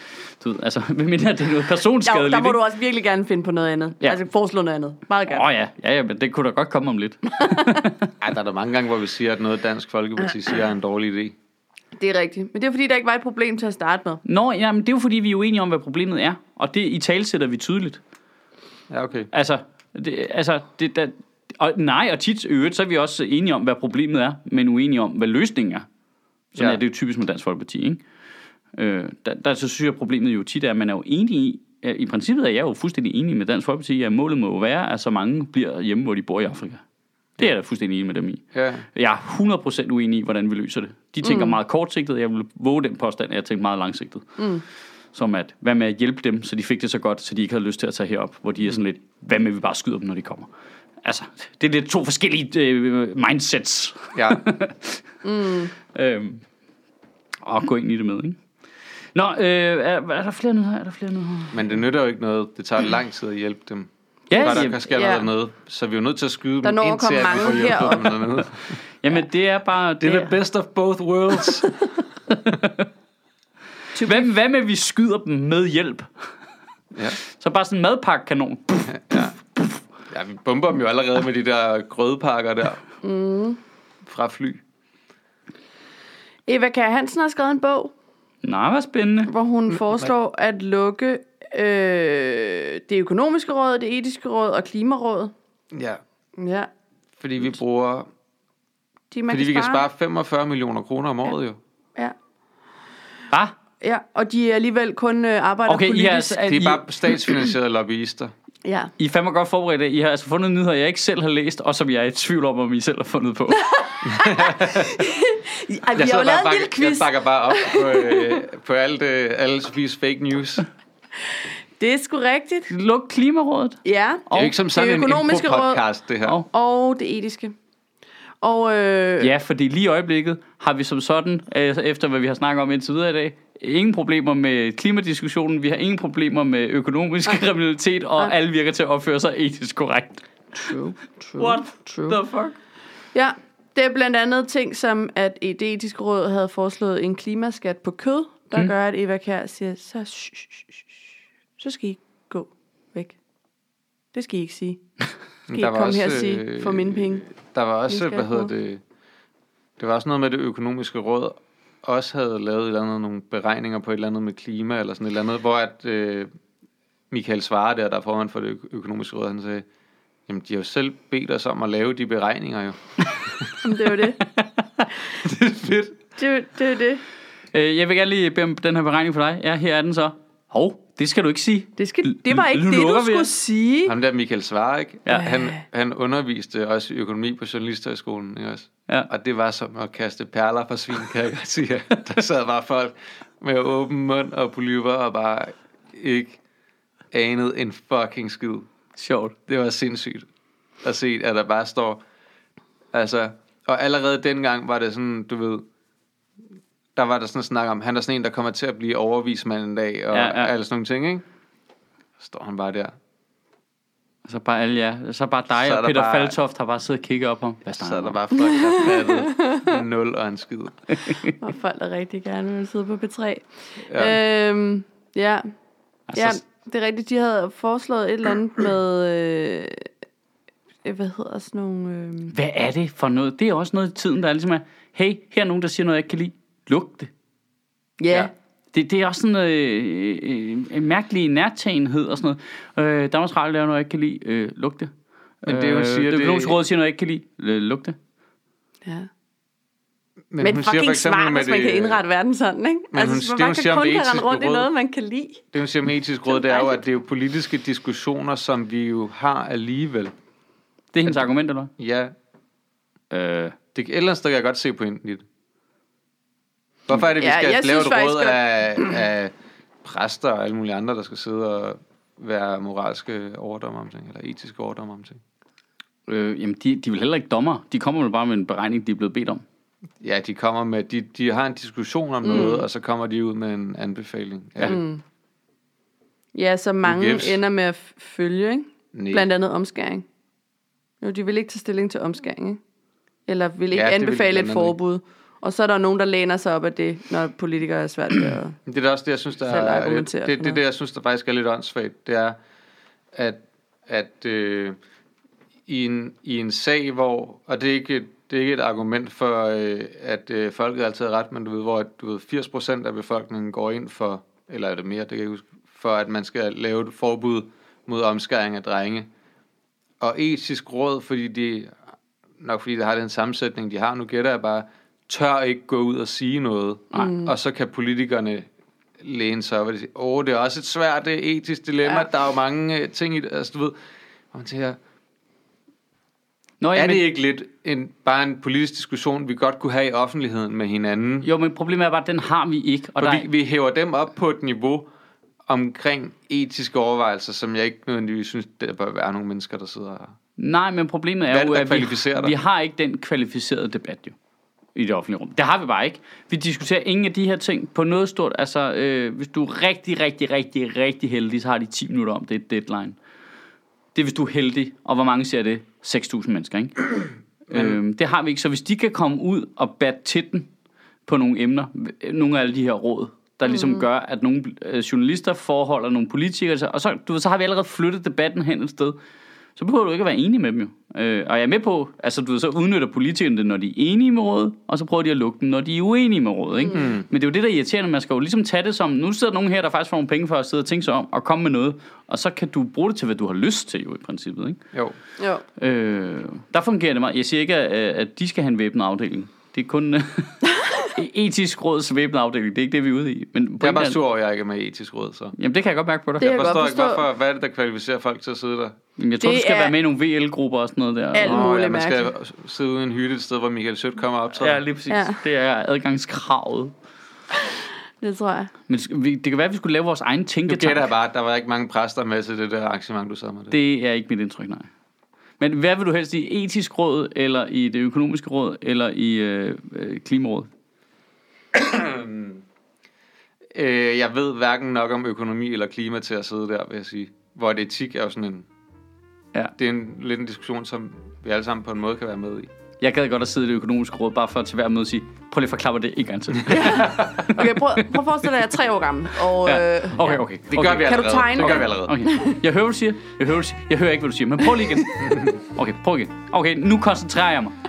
Du ved, altså, hvem mindre det er noget Der, personskadeligt. der må ikke? du også virkelig gerne finde på noget andet. Ja. Ja. Altså foreslå noget andet. Meget gerne. Åh oh, ja, ja, ja, men det kunne da godt komme om lidt. Ej, der er der mange gange, hvor vi siger, at noget Dansk Folkeparti siger er en dårlig idé. Det er rigtigt. Men det er fordi, der ikke var et problem til at starte med. Nå, jamen, det er jo fordi, vi er uenige om, hvad problemet er. Og det i talsætter vi tydeligt. Ja, okay. Altså, det, altså det, der, og nej, og tit øvrigt, så er vi også enige om, hvad problemet er, men uenige om, hvad løsningen er. Sådan Ja. er det jo typisk med Dansk Folkeparti, ikke? Øh, der, der så synes jeg, problemet jo tit er, at man er jo enig i, i princippet er jeg jo fuldstændig enig med Dansk Folkeparti, at målet må jo være, at så mange bliver hjemme, hvor de bor i Afrika. Det er jeg da fuldstændig enig med dem i. Ja. Jeg er 100% uenig i, hvordan vi løser det. De tænker mm. meget kortsigtet, jeg vil våge den påstand, at jeg tænker meget langsigtet. Mm. Som at, hvad med at hjælpe dem, så de fik det så godt, så de ikke havde lyst til at tage herop, hvor de er sådan lidt, hvad med at vi bare skyder dem, når de kommer. Altså, det er lidt to forskellige øh, mindsets ja. øh, at gå ind i det med, ikke? Nå, øh, er, er der flere nyheder? Er der flere nyheder? Men det nytter jo ikke noget. Det tager lang tid at hjælpe dem. Ja, Før der jamen, kan ske ja. noget. Så vi er jo nødt til at skyde Der dem indtil, at vi mange får hjælp herop. dem dernede. jamen, det er bare... Det, Det er er, the best of both worlds. hvad, hvad med, at vi skyder dem med hjælp? ja. Så bare sådan en madpakkekanon. ja. Ja, vi bomber dem jo allerede med de der grødepakker der. Mm. Fra fly. Eva Kjær Hansen har skrevet en bog, Nej, hvad spændende. hvor hun foreslår at lukke øh, det økonomiske råd, det etiske råd og klimarådet. Ja, Ja, fordi vi bruger... de, man Fordi vi kan spare 45 millioner kroner om året jo. Ja. Hvad? ja, og de er alligevel kun øh, arbejder Okay, politisk. har, altså, Det er I, bare statsfinansierede lobbyister. Ja. I er fandme godt forberedt. I har altså fundet nyheder, jeg ikke selv har læst, og som jeg er i tvivl om, om I selv har fundet på. Ej, vi har jo lavet bare en lille bakker- jeg quiz. bakker bare op på, øh, på alt, øh, alle Sofies fake news. Det er sgu rigtigt. Luk Klimarådet. Ja. Det er jo ikke som sådan det en økonomiske råd. info-podcast, det her. Og, Og det etiske. Og øh, ja, fordi lige i øjeblikket har vi som sådan, øh, efter hvad vi har snakket om indtil videre i dag, ingen problemer med klimadiskussionen, vi har ingen problemer med økonomisk kriminalitet, og Nej. alle virker til at opføre sig etisk korrekt. True, true, What true. the fuck? Ja, det er blandt andet ting som, at det etiske råd havde foreslået en klimaskat på kød, der Mm. gør, at Eva Kjær siger, så, shh, shh, shh, så skal I gå væk. Det skal I ikke sige. Skal I ikke komme også, her og sige, øh, for mine penge. Der var også, hvad hedder det, det var også noget med det økonomiske råd, også havde lavet et eller andet, nogle beregninger på et eller andet med klima, eller sådan et eller andet, hvor at øh, Michael Svare der, der er formand for det ø- økonomiske råd, han sagde, jamen de har jo selv bedt os om at lave de beregninger jo. Det er jo det. det er fedt. Det, er det er det. Øh, jeg vil gerne lige bede om den her beregning for dig. Ja, her er den så. Hov, det skal du ikke sige. Det, skal, det var ikke Nu det, du skulle sige. Ham der Michael Svare, ikke? Ja. Han, han underviste også i økonomi på journalisterskolen, ikke også? Ja. Og det var som at kaste perler fra svin, kan jeg godt sige. Der sad bare folk med åben mund og polyver og bare ikke anede en fucking skid. Sjovt. Det var sindssygt at se, at der bare står... Altså, og allerede dengang var det sådan, du ved... Der var der sådan snak om, han er sådan en, der kommer til at blive overvismand en dag, og Ja, ja, ja. ja. alle sådan nogle ting, ikke? Så står han bare der. Så bare alle jer. Så bare dig Så er og Peter bare- Faltoft har bare siddet og kigget op ham. Hvad Så er der bare folk, der en nul og en skid. Og folk, der rigtig gerne vil sidde på P3. Ja. Ja. Øhm, ja. Altså, ja, det er rigtigt. De havde foreslået et eller andet med... Øh, hvad hedder sådan nogle... Øh, Hvad er det for noget? Det er også noget i tiden, der er ligesom er, hey, her er nogen, der siger noget, jeg ikke kan lide. Luk det. ja. Ja. ja. Det, det er også sådan øh, øh, en mærkelig nærtagenhed og sådan noget. Øh, Danmarks Radio laver noget, jeg ikke kan lide. Øh, luk det. Men det, hun siger, det det- økonomiske råd siger noget, jeg ikke kan lide. Øh, luk det. ja. Men, Men hun fucking for eksempel smart, med hvis man det- kan indrette verden sådan, ikke? Men hun- altså, det, man hun kan om kun det kan rundt i råd- noget, man kan lide. Det, hun siger med etisk råd, det er jo, at det er jo politiske diskussioner, som vi jo har alligevel. Det er hendes argument, eller Ja? Øh, det, et eller andet sted kan jeg godt se i det. Hvorfor er det, vi Ja, skal jeg lave et råd faktisk af, af præster og alle mulige andre, der skal sidde og være moralske overdommer om ting, eller etiske overdommer om ting? øh, jamen, de, de er vel heller ikke dommer. De kommer vel bare med en beregning, de er blevet bedt om. Ja, de kommer med, de, de har en diskussion om mm. noget, og så kommer de ud med en anbefaling. Ja. Mm. Ja, så mange ender med at følge, ikke? Nej. Blandt andet omskæring. Jo, de vil ikke tage stilling til omskæring, ikke? Eller vil ikke Ja, ja, vil anbefale blandt et forbud. Og så er der nogen, der læner sig op af det, når politikere er svært ved at... Det er da også det, jeg synes, der er, det, det, det, jeg synes, der faktisk er lidt åndssvagt, det er, at, at øh, i, en, i en sag, hvor, og det er ikke, et- det er ikke et argument for, øh, at øh, folket altid har ret, men du ved, hvor du ved, 80% af befolkningen går ind for, eller er det mere, det kan jeg huske, for at man skal lave et forbud mod omskæring af drenge. Og etisk råd, fordi de, nok fordi det har den sammensætning, de har, nu gætter jeg bare, tør ikke gå ud og sige noget. Mm. Og så kan politikerne læne sig op og sige, åh, det er også et svært det er etisk dilemma, Ja. ja. der er jo mange øh, ting i det, altså du ved, og man tænker, Nå, er jamen, det ikke lidt en, bare en politisk diskussion, vi godt kunne have i offentligheden med hinanden? Jo, men problemet er bare, at den har vi ikke. Og Og der, vi, vi hæver dem op på et niveau omkring etiske overvejelser, som jeg ikke nødvendigvis synes, der bør være nogle mennesker, der sidder her. Nej, men problemet er, Hvad er jo, at vi, vi har ikke den kvalificerede debat jo i det offentlige rum. Det har vi bare ikke. Vi diskuterer ingen af de her ting på noget stort. Altså, øh, hvis du er rigtig, rigtig, rigtig, rigtig heldig, så har de 10 minutter om det er deadline. Det er, hvis du er heldig. Og hvor mange ser det? 6.000 mennesker, ikke? øhm, det har vi ikke. Så hvis de kan komme ud og batte til den på nogle emner, nogle af alle de her råd, der ligesom mm. gør, at nogle øh, journalister forholder nogle politikere, så- og så, du ved, så har vi allerede flyttet debatten hen et sted. Så behøver du ikke at være enig med dem jo. Øh, og jeg er med på, altså du ved, så udnytter politikerne det, når de er enige med rådet, og så prøver de at lukke den, når de er uenige med rådet. Ikke? Mm. Men det er jo det, der er irriterende. Man skal jo ligesom tage det som, nu sidder nogen her, der faktisk får nogle penge for at sidde og tænke sig om, og komme med noget, og så kan du bruge det til, hvad du har lyst til jo i princippet. Ikke? Jo. Jo. Øh, der fungerer det meget. Jeg siger ikke, at, at de skal have en væbnet afdeling. Det er kun etisk råds væbnet afdeling. Det er ikke det, vi er ude i. Men Jeg er bare sur over, at jeg ikke er med i etisk råd, så. Jamen, det kan jeg godt mærke på dig. Det Jeg jeg forstår godt ikke, hvorfor, hvad er det, der kvalificerer folk til at sidde der? Jamen, jeg tror, Det du skal er- være med i nogle VL-grupper og sådan noget der. Alt muligt. ja, man skal mærkeligt. sidde ude i en hytte et sted, hvor Michael Sødt kommer og optræder. Ja, lige præcis. Ja. Det er adgangskravet. Det tror jeg. Men det kan være, at vi skulle lave vores egen Nu tænketank. gætter jeg bare, der var ikke mange præster med til det der arrangement, du sad med det. Det er ikke mit indtryk, nej. Men hvad vil du helst i etisk råd, eller i det økonomiske råd, eller i øh, øh, klimarådet? Øh, jeg ved hverken nok om økonomi eller klima til at sidde der, vil jeg sige. Hvor et etik er jo sådan en... Ja. Det er en, lidt en diskussion, som vi alle sammen på en måde kan være med i. Jeg gad godt at sidde i det økonomiske råd, bare for at til hver møde sige, prøv lige at forklare mig det en gang til. Okay, prøv, prøv at forestille dig, at jeg er tre år gammel. Og, Ja. øh, Okay, ja. okay. Det okay. gør vi Kan du allerede. tegne Det gør vi allerede. Okay. Jeg hører, hvad du siger. Jeg hører, hvad du siger. Jeg hører ikke, hvad du siger. Men prøv lige igen. Okay, prøv igen. Okay, nu koncentrerer jeg mig.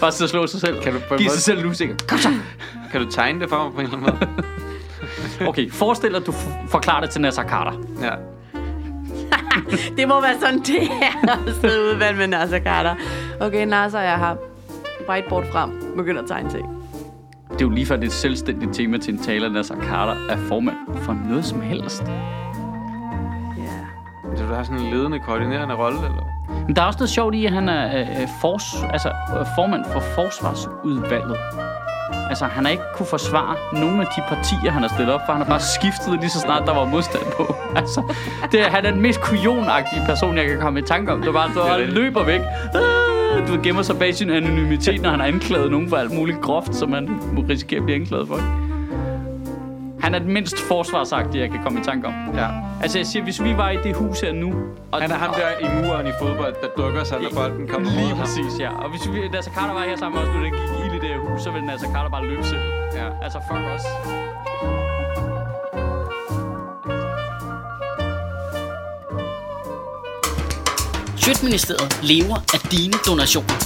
Bare sidde og slå sig selv. Kan du på en Giv måde- sig selv en usikker. Kom så. Kan du tegne det for mig på en eller anden måde? Okay, forestil dig, at du f- forklarer det til Nasser Carter. Ja. Det må være sådan, det er at sidde ude vand med Nasser Carter. Okay, Nasser, jeg har whiteboard frem. Begynder at tegne ting. Det er jo lige før, det er et selvstændigt tema til en taler, Nasser Carter er formand for noget som helst. Ja. Så du har sådan en ledende, koordinerende rolle, eller? Men der er også noget sjovt i, at han er øh, fors, altså, øh, formand for forsvarsudvalget. Altså, han har ikke kunne forsvare nogen af de partier, han har stillet op for. Han har bare skiftet lige så snart, der var modstand på. Altså, det er, han er den mest kujonagtige person, jeg kan komme i tanke om. Det er bare, du løber væk. Ah, Du gemmer sig bag sin anonymitet, når han har anklaget nogen for alt muligt groft, som han må risikere at blive anklaget for. Han er den mindst forsvarsagtige, jeg kan komme i tanke om. Ja. Altså, jeg siger, hvis vi var i det hus her nu... Og Han er ham der i muren i fodbold, der dukker sig, når bolden kommer mod Lige ham. præcis, ja. Og hvis vi, Nasser Carter var her sammen med os, når det gik ild i det her hus, så ville Nasser Carter bare løbe selv. Ja. Altså, fuck os. Sjøtministeriet lever af dine donationer.